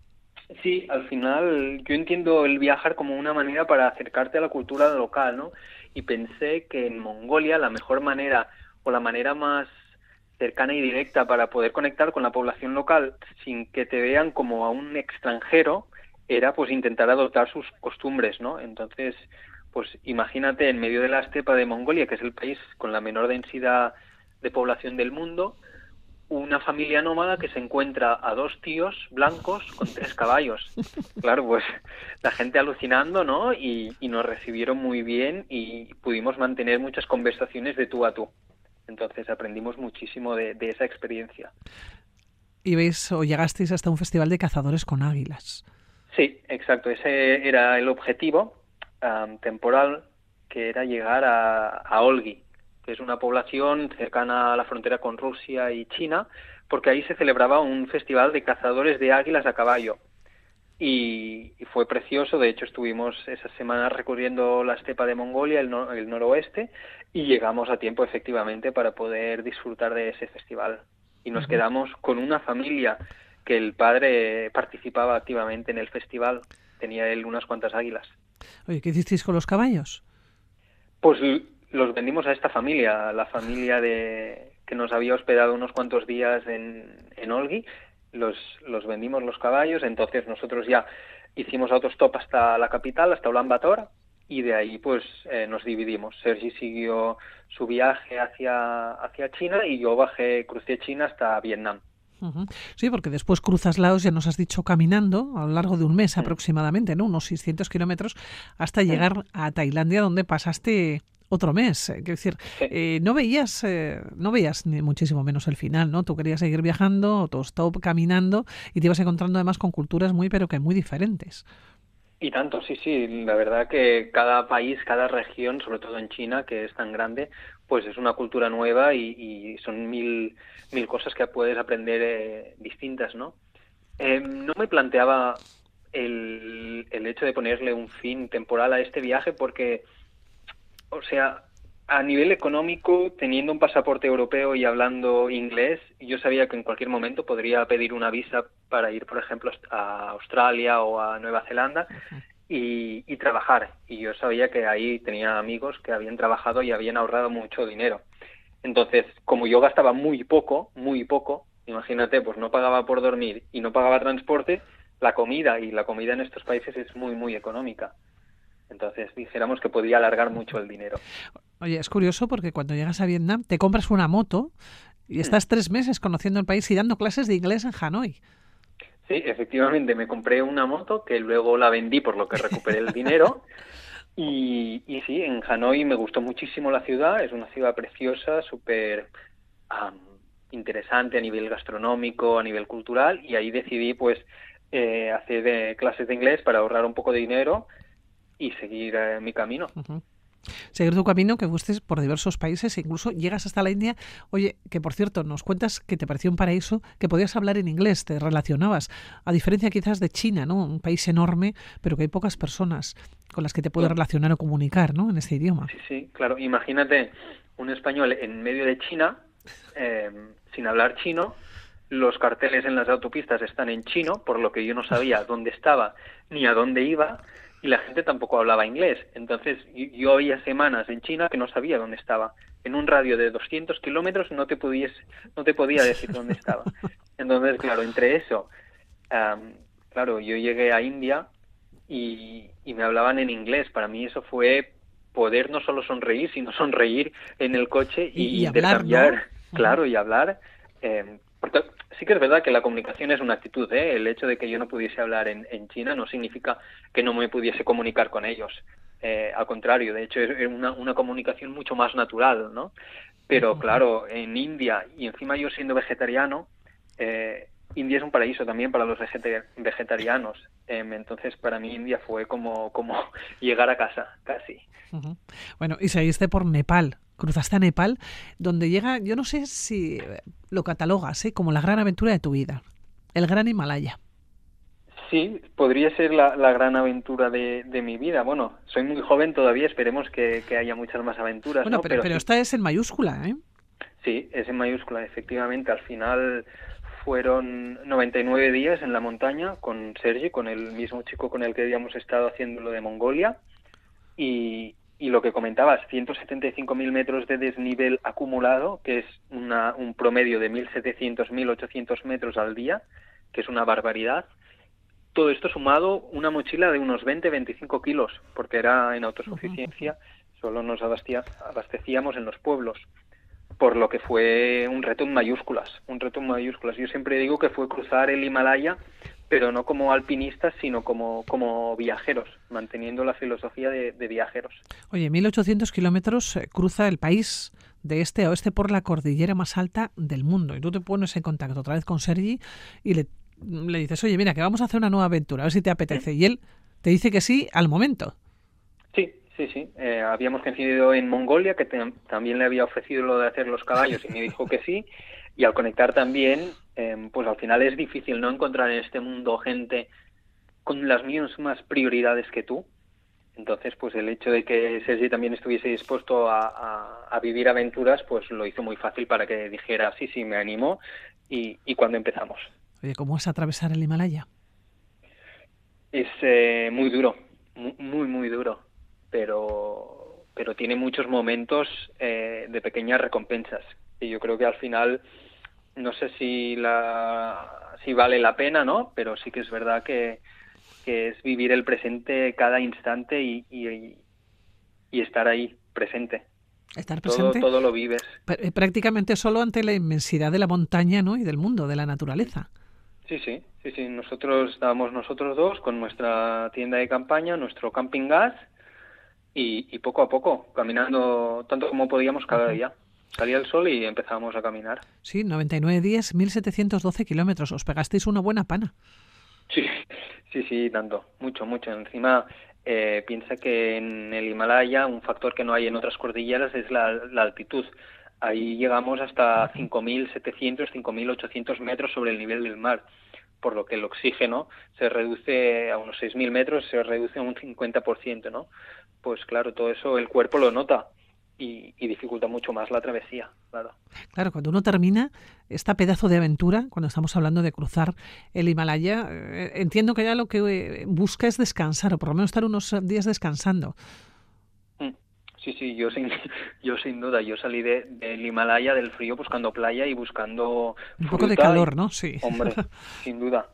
Speaker 4: Sí, al final yo entiendo el viajar como una manera para acercarte a la cultura local, ¿no? Y pensé que en Mongolia la mejor manera o la manera más cercana y directa para poder conectar con la población local sin que te vean como a un extranjero era pues intentar adoptar sus costumbres, ¿no? Entonces, pues imagínate en medio de la estepa de Mongolia, que es el país con la menor densidad de población del mundo, una familia nómada que se encuentra a dos tíos blancos con tres caballos. *laughs* Claro, pues la gente alucinando, ¿no? Y, y nos recibieron muy bien y pudimos mantener muchas conversaciones de tú a tú. Entonces aprendimos muchísimo de, esa experiencia.
Speaker 1: Y veis, o llegasteis hasta un festival de cazadores con águilas.
Speaker 4: Sí, exacto. Ese era el objetivo temporal, que era llegar a, a Olgi, que es una población cercana a la frontera con Rusia y China, porque ahí se celebraba un festival de cazadores de águilas a caballo y, fue precioso. De hecho, estuvimos esas semanas recorriendo la estepa de Mongolia, el, el, noroeste, y llegamos a tiempo efectivamente para poder disfrutar de ese festival. Y nos quedamos con una familia que el padre participaba activamente en el festival. Tenía él unas cuantas águilas.
Speaker 1: Oye, ¿qué hicisteis con los caballos?
Speaker 4: Pues los vendimos a esta familia, la familia de que nos había hospedado unos cuantos días en, en Olgi los, los vendimos los caballos, entonces nosotros ya hicimos autostop hasta la capital, hasta Ulaanbaatar, y de ahí pues eh, nos dividimos. Sergi siguió su viaje hacia, hacia China y yo bajé, crucé China hasta Vietnam.
Speaker 1: Sí, porque después cruzas Laos, ya nos has dicho, caminando a lo largo de un mes aproximadamente, ¿no? Unos 600 kilómetros, hasta llegar a Tailandia, donde pasaste otro mes. Eh, quiero decir, eh, no veías, eh, no veías ni muchísimo menos el final, ¿no? Tú querías seguir viajando, todo stop caminando y te ibas encontrando además con culturas muy, pero que muy diferentes.
Speaker 4: Y tanto, sí, sí. La verdad que cada país, cada región, sobre todo en China, que es tan grande, pues es una cultura nueva y, son mil, mil cosas que puedes aprender eh, distintas, ¿no? Em, no me planteaba el, el hecho de ponerle un fin temporal a este viaje porque, o sea, a nivel económico, teniendo un pasaporte europeo y hablando inglés, yo sabía que en cualquier momento podría pedir una visa para ir, por ejemplo, a Australia o a Nueva Zelanda y, trabajar. Y yo sabía que ahí tenía amigos que habían trabajado y habían ahorrado mucho dinero. Entonces, como yo gastaba muy poco, muy poco, imagínate, pues no pagaba por dormir y no pagaba transporte, la comida y la comida en estos países es muy, muy económica. Entonces dijéramos que podía alargar mucho el dinero.
Speaker 1: Oye, es curioso porque cuando llegas a Vietnam te compras una moto y estás tres meses conociendo el país y dando clases de inglés en Hanoi.
Speaker 4: Sí, efectivamente, me compré una moto que luego la vendí por lo que recuperé el dinero. *laughs* Y, y sí, en Hanoi me gustó muchísimo la ciudad, es una ciudad preciosa, súper interesante a nivel gastronómico, a nivel cultural, y ahí decidí pues eh, hacer clases de inglés para ahorrar un poco de dinero y seguir eh, mi camino.
Speaker 1: Seguir tu camino, que gustes por diversos países e incluso llegas hasta la India. Oye, que por cierto, nos cuentas que te pareció un paraíso, que podías hablar en inglés, te relacionabas, a diferencia quizás de China, ¿no? Un país enorme, pero que hay pocas personas con las que te puedes relacionar o comunicar, ¿no? En este idioma.
Speaker 4: Sí, sí, claro. Imagínate un español en medio de China, eh, sin hablar chino, los carteles en las autopistas están en chino, por lo que yo no sabía dónde estaba ni a dónde iba, y la gente tampoco hablaba inglés. Entonces yo había semanas en China que no sabía dónde estaba. En un radio de 200 kilómetros no te, pudies, no te podía decir dónde estaba. *laughs* Entonces, claro, entre eso, claro, yo llegué a India y, y me hablaban en inglés. Para mí eso fue poder no solo sonreír, sino sonreír en el coche y,
Speaker 1: y, intercambiar,
Speaker 4: claro, y hablar. Eh, sí que es verdad que la comunicación es una actitud. ¿eh? El hecho de que yo no pudiese hablar en, China no significa que no me pudiese comunicar con ellos. Eh, al contrario, de hecho es una, una comunicación mucho más natural, ¿no? Pero claro, en India y encima yo siendo vegetariano, eh, India es un paraíso también para los vegetarianos. Em, entonces, para mí India fue como, como *laughs* llegar a casa, casi.
Speaker 1: Bueno, y seguiste por Nepal, cruzaste a Nepal, donde llega, yo no sé si lo catalogas ¿eh? como la gran aventura de tu vida, el gran Himalaya.
Speaker 4: Sí, podría ser la, gran aventura de, mi vida. Bueno, soy muy joven todavía, esperemos que, haya muchas más aventuras.
Speaker 1: Bueno, pero, pero, esta es en mayúscula, ¿eh?
Speaker 4: Sí, es en mayúscula, efectivamente. Al final fueron 99 días en la montaña con Sergi, con el mismo chico con el que habíamos estado haciendo lo de Mongolia. Y, y lo que comentabas, 175.000 metros de desnivel acumulado, que es una, un promedio de 1.700, 1.800 metros al día, que es una barbaridad. Todo esto sumado una mochila de unos 20-25 kilos, porque era en autosuficiencia, solo nos abastecíamos en los pueblos, por lo que fue un reto en mayúsculas, un reto en mayúsculas. Yo siempre digo que fue cruzar el Himalaya pero no como alpinistas, sino como, como viajeros, manteniendo la filosofía de, viajeros.
Speaker 1: Oye, 1.800 kilómetros eh, cruza el país de este a oeste por la cordillera más alta del mundo. Y tú te pones en contacto otra vez con Sergi y le, le dices, oye, mira, que vamos a hacer una nueva aventura, a ver si te apetece. Y él te dice que sí al momento.
Speaker 4: Sí, sí, sí. Eh, habíamos coincidido en Mongolia, que también le había ofrecido lo de hacer los caballos y me dijo que sí. Y al conectar también, em, pues al final es difícil no encontrar en este mundo gente con las mismas prioridades que tú. Entonces, pues el hecho de que Sergi también estuviese dispuesto a, vivir aventuras, pues lo hizo muy fácil para que dijera, sí, sí, me animo. Y, y cuando empezamos.
Speaker 1: Oye, ¿cómo es atravesar el Himalaya?
Speaker 4: Es eh, muy duro, muy, muy duro, pero, pero tiene muchos momentos eh, de pequeñas recompensas. Y yo creo que al final no sé si la si vale la pena no pero sí que es verdad que, es vivir el presente cada instante y, y estar ahí, presente.
Speaker 1: Estar presente.
Speaker 4: Todo, lo vives.
Speaker 1: Eh, prácticamente solo ante la inmensidad de la montaña ¿no? y del mundo, de la naturaleza.
Speaker 4: Sí, sí, sí, sí. Nosotros estábamos nosotros dos con nuestra tienda de campaña, nuestro camping gas y, poco a poco, caminando tanto como podíamos cada día. Salía el sol y empezábamos a caminar.
Speaker 1: Sí, 99 días, 1712 kilómetros. Os pegasteis una buena pana.
Speaker 4: Sí, sí, sí, tanto. Mucho, mucho. Encima, eh, piensa que en el Himalaya un factor que no hay en otras cordilleras es la, la altitud. Ahí llegamos hasta 5.700, 5.800 metros sobre el nivel del mar por lo que el oxígeno se reduce a unos 6.000 metros, se reduce a un 50%, ¿no? Pues claro, todo eso el cuerpo lo nota y, dificulta mucho más la travesía, claro.
Speaker 1: Claro, cuando uno termina esta pedazo de aventura, cuando estamos hablando de cruzar el Himalaya, eh, entiendo que ya lo que eh, busca es descansar, o por lo menos estar unos días descansando.
Speaker 4: Sí, sí, yo sin, *laughs* yo sin duda, yo salí de, del Himalaya, del frío, buscando playa y buscando...
Speaker 1: Un poco de calor, ¿no? Sí.
Speaker 4: Hombre, *laughs* sin duda,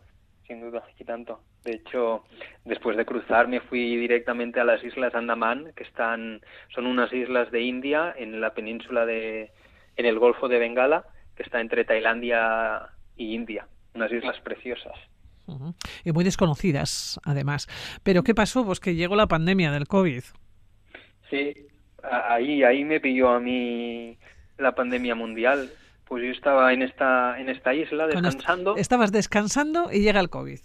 Speaker 4: sin duda, y tanto. De hecho, después de cruzar me fui directamente a las Islas Andaman, que están, son unas islas de India en la península de, en el Golfo de Bengala, que está entre Tailandia y India. Unas islas preciosas.
Speaker 1: Y muy desconocidas, además. Pero ¿qué pasó? Pues que llegó la pandemia del COVID.
Speaker 4: Sí, ahí, ahí me pilló a mí la pandemia mundial. Pues yo estaba en esta, en esta isla descansando.
Speaker 1: Estabas descansando y llega el COVID.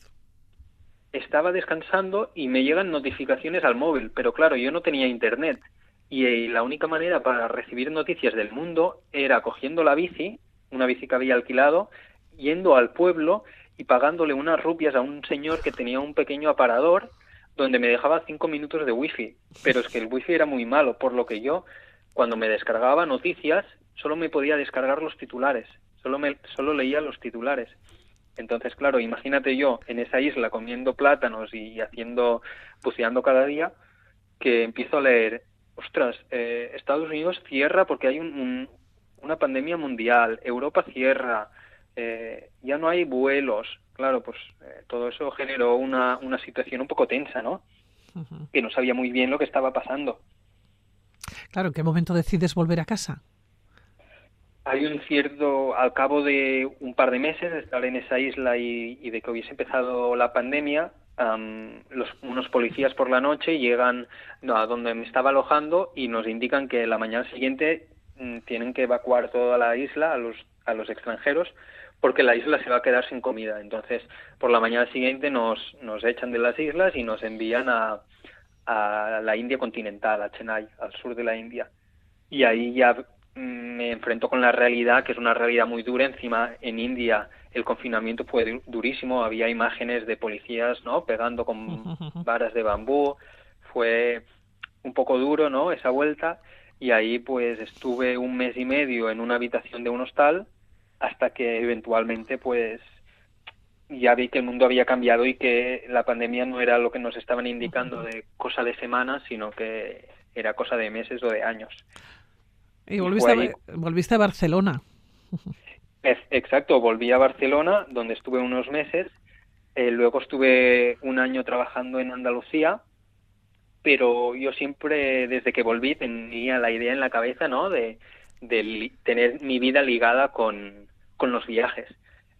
Speaker 4: Estaba descansando y me llegan notificaciones al móvil, pero claro, yo no tenía internet. Y eh, la única manera para recibir noticias del mundo era cogiendo la bici, una bici que había alquilado, yendo al pueblo y pagándole unas rupias a un señor que tenía un pequeño aparador donde me dejaba cinco minutos de wifi, pero es que el wifi era muy malo, por lo que yo, cuando me descargaba noticias, solo me podía descargar los titulares, solo, me, solo leía los titulares. Entonces, claro, imagínate yo en esa isla comiendo plátanos y haciendo, buceando cada día, que empiezo a leer, ostras, eh, Estados Unidos cierra porque hay una pandemia mundial, Europa cierra, eh, ya no hay vuelos, claro, pues eh, todo eso generó una, una situación un poco tensa, ¿no? Que no sabía muy bien lo que estaba pasando.
Speaker 1: Claro, ¿en qué momento decides volver a casa?
Speaker 4: Hay un cierto, al cabo de un par de meses de estar en esa isla y, de que hubiese empezado la pandemia, los, unos policías por la noche llegan a donde me estaba alojando y nos indican que la mañana siguiente mm, tienen que evacuar toda la isla a los, a los extranjeros porque la isla se va a quedar sin comida. Entonces, por la mañana siguiente nos, nos echan de las islas y nos envían a, la India continental, a Chennai, al sur de la India. Y ahí ya me enfrento con la realidad, que es una realidad muy dura. Encima, en India el confinamiento fue durísimo. Había imágenes de policías, ¿no? Pegando con *laughs* varas de bambú. Fue un poco duro, ¿no? Esa vuelta. Y ahí, pues, estuve un mes y medio en una habitación de un hostal hasta que eventualmente pues ya vi que el mundo había cambiado y que la pandemia no era lo que nos estaban indicando de cosa de semanas, sino que era cosa de meses o de años.
Speaker 1: Y volviste, a, volviste a Barcelona. *laughs*
Speaker 4: exacto, volví a Barcelona, donde estuve unos meses. Eh, luego estuve un año trabajando en Andalucía, pero yo siempre, desde que volví, tenía la idea en la cabeza, ¿no? De, de tener mi vida ligada con, con los viajes.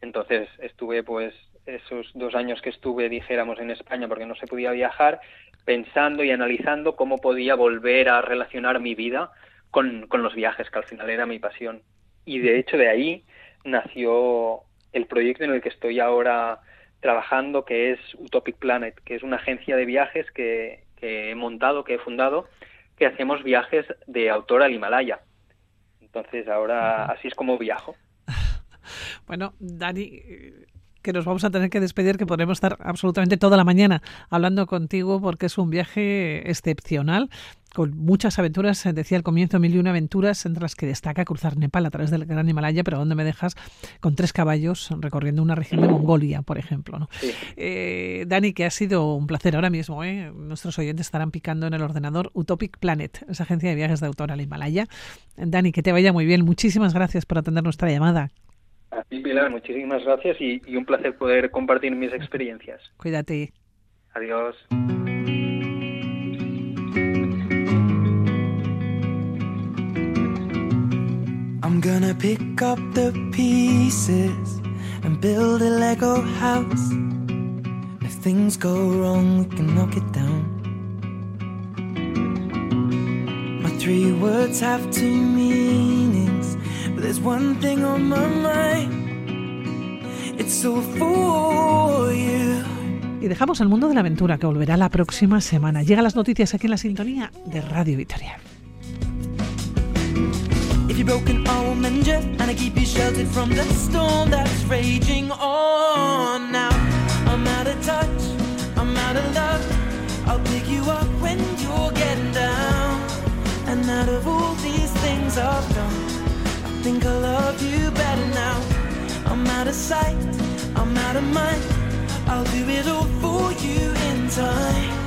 Speaker 4: Entonces estuve pues esos dos años que estuve, dijéramos, en España porque no se podía viajar, pensando y analizando cómo podía volver a relacionar mi vida con, con los viajes, que al final era mi pasión. Y de hecho de ahí nació el proyecto en el que estoy ahora trabajando, que es Utopic Planet, que es una agencia de viajes que, que he montado, que he fundado, que hacemos viajes de autor al Himalaya. Entonces ahora así es como viajo. *laughs*
Speaker 1: Bueno, Dani, que nos vamos a tener que despedir, que podremos estar absolutamente toda la mañana hablando contigo porque es un viaje excepcional con muchas aventuras, decía al comienzo, mil y una aventuras, entre las que destaca cruzar Nepal a través del Gran Himalaya, pero donde me dejas con tres caballos recorriendo una región de Mongolia, por ejemplo. ¿no? Eh, Dani, que ha sido un placer ahora mismo. ¿eh? Nuestros oyentes estarán picando en el ordenador Utopic Planet, esa agencia de viajes de autor al Himalaya. Dani, que te vaya muy bien. Muchísimas gracias por atender nuestra llamada.
Speaker 4: A ti, Pilar, muchísimas gracias y, y un placer poder compartir mis experiencias.
Speaker 1: Cuídate.
Speaker 4: Adiós.
Speaker 5: Gonna pick up the pieces and build a Lego house. If things go wrong, we can knock it down. My three words have two meanings, but there's one thing on my mind. It's all for.
Speaker 1: Y dejamos el mundo de la aventura que volverá la próxima semana. Llegan las noticias aquí en la sintonía de Radio Victoria.
Speaker 5: If you're broken, I will mend you, and I keep you sheltered from the storm that's raging on. Now I'm out of touch, I'm out of love. I'll pick you up when you're getting down. And out of all these things I've done, I think I love you better now. I'm out of sight, I'm out of mind. I'll do it all for you in time.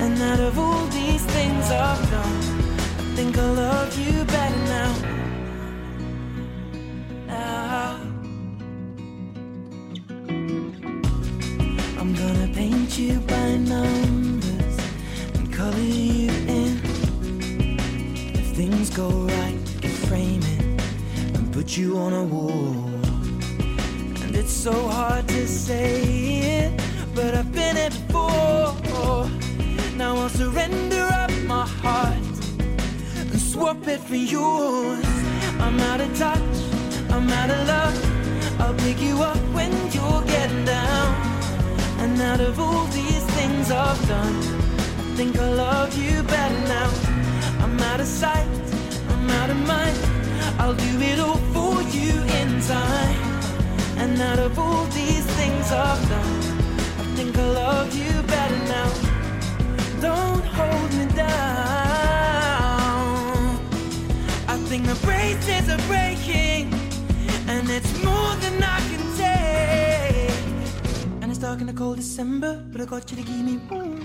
Speaker 5: And out of all these things I've done, I think I love you better now. I'm gonna paint you by numbers and color you in. If things go right, frame it and put you on a wall. And it's so hard to say it, but I've been it before. Now I'll surrender up my heart and swap it for yours. I'm out of touch, out of love. I'll pick you up when you're getting down. And out of all these things I've done, I think I love you better now. I'm out of sight, I'm out of mind. I'll do it all for you in time. And out of all these things I've done, I think I love you better now. Don't hold me down. I think the braces are breaking, it's more than I can take. And it's dark in the cold December, but I got you to keep me warm.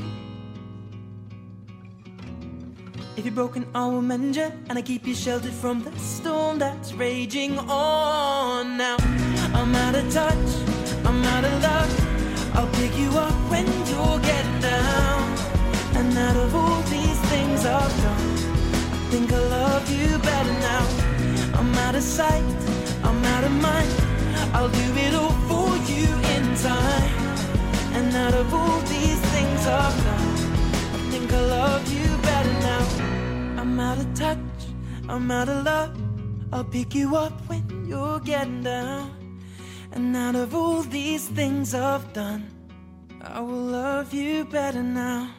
Speaker 5: If you're broken, I will mend you, and I keep you sheltered from the storm that's raging on. Now I'm out of touch, I'm out of love. I'll pick you up when you get down. And out of all these things I've done, I think I love you better now. I'm out of sight, I'm out of mind. I'll do it all for you in time. And out of all these things I've done, I think I love you better now. I'm out of touch, I'm out of love. I'll pick you up when you're getting down. And out of all these things I've done, I will love you better now.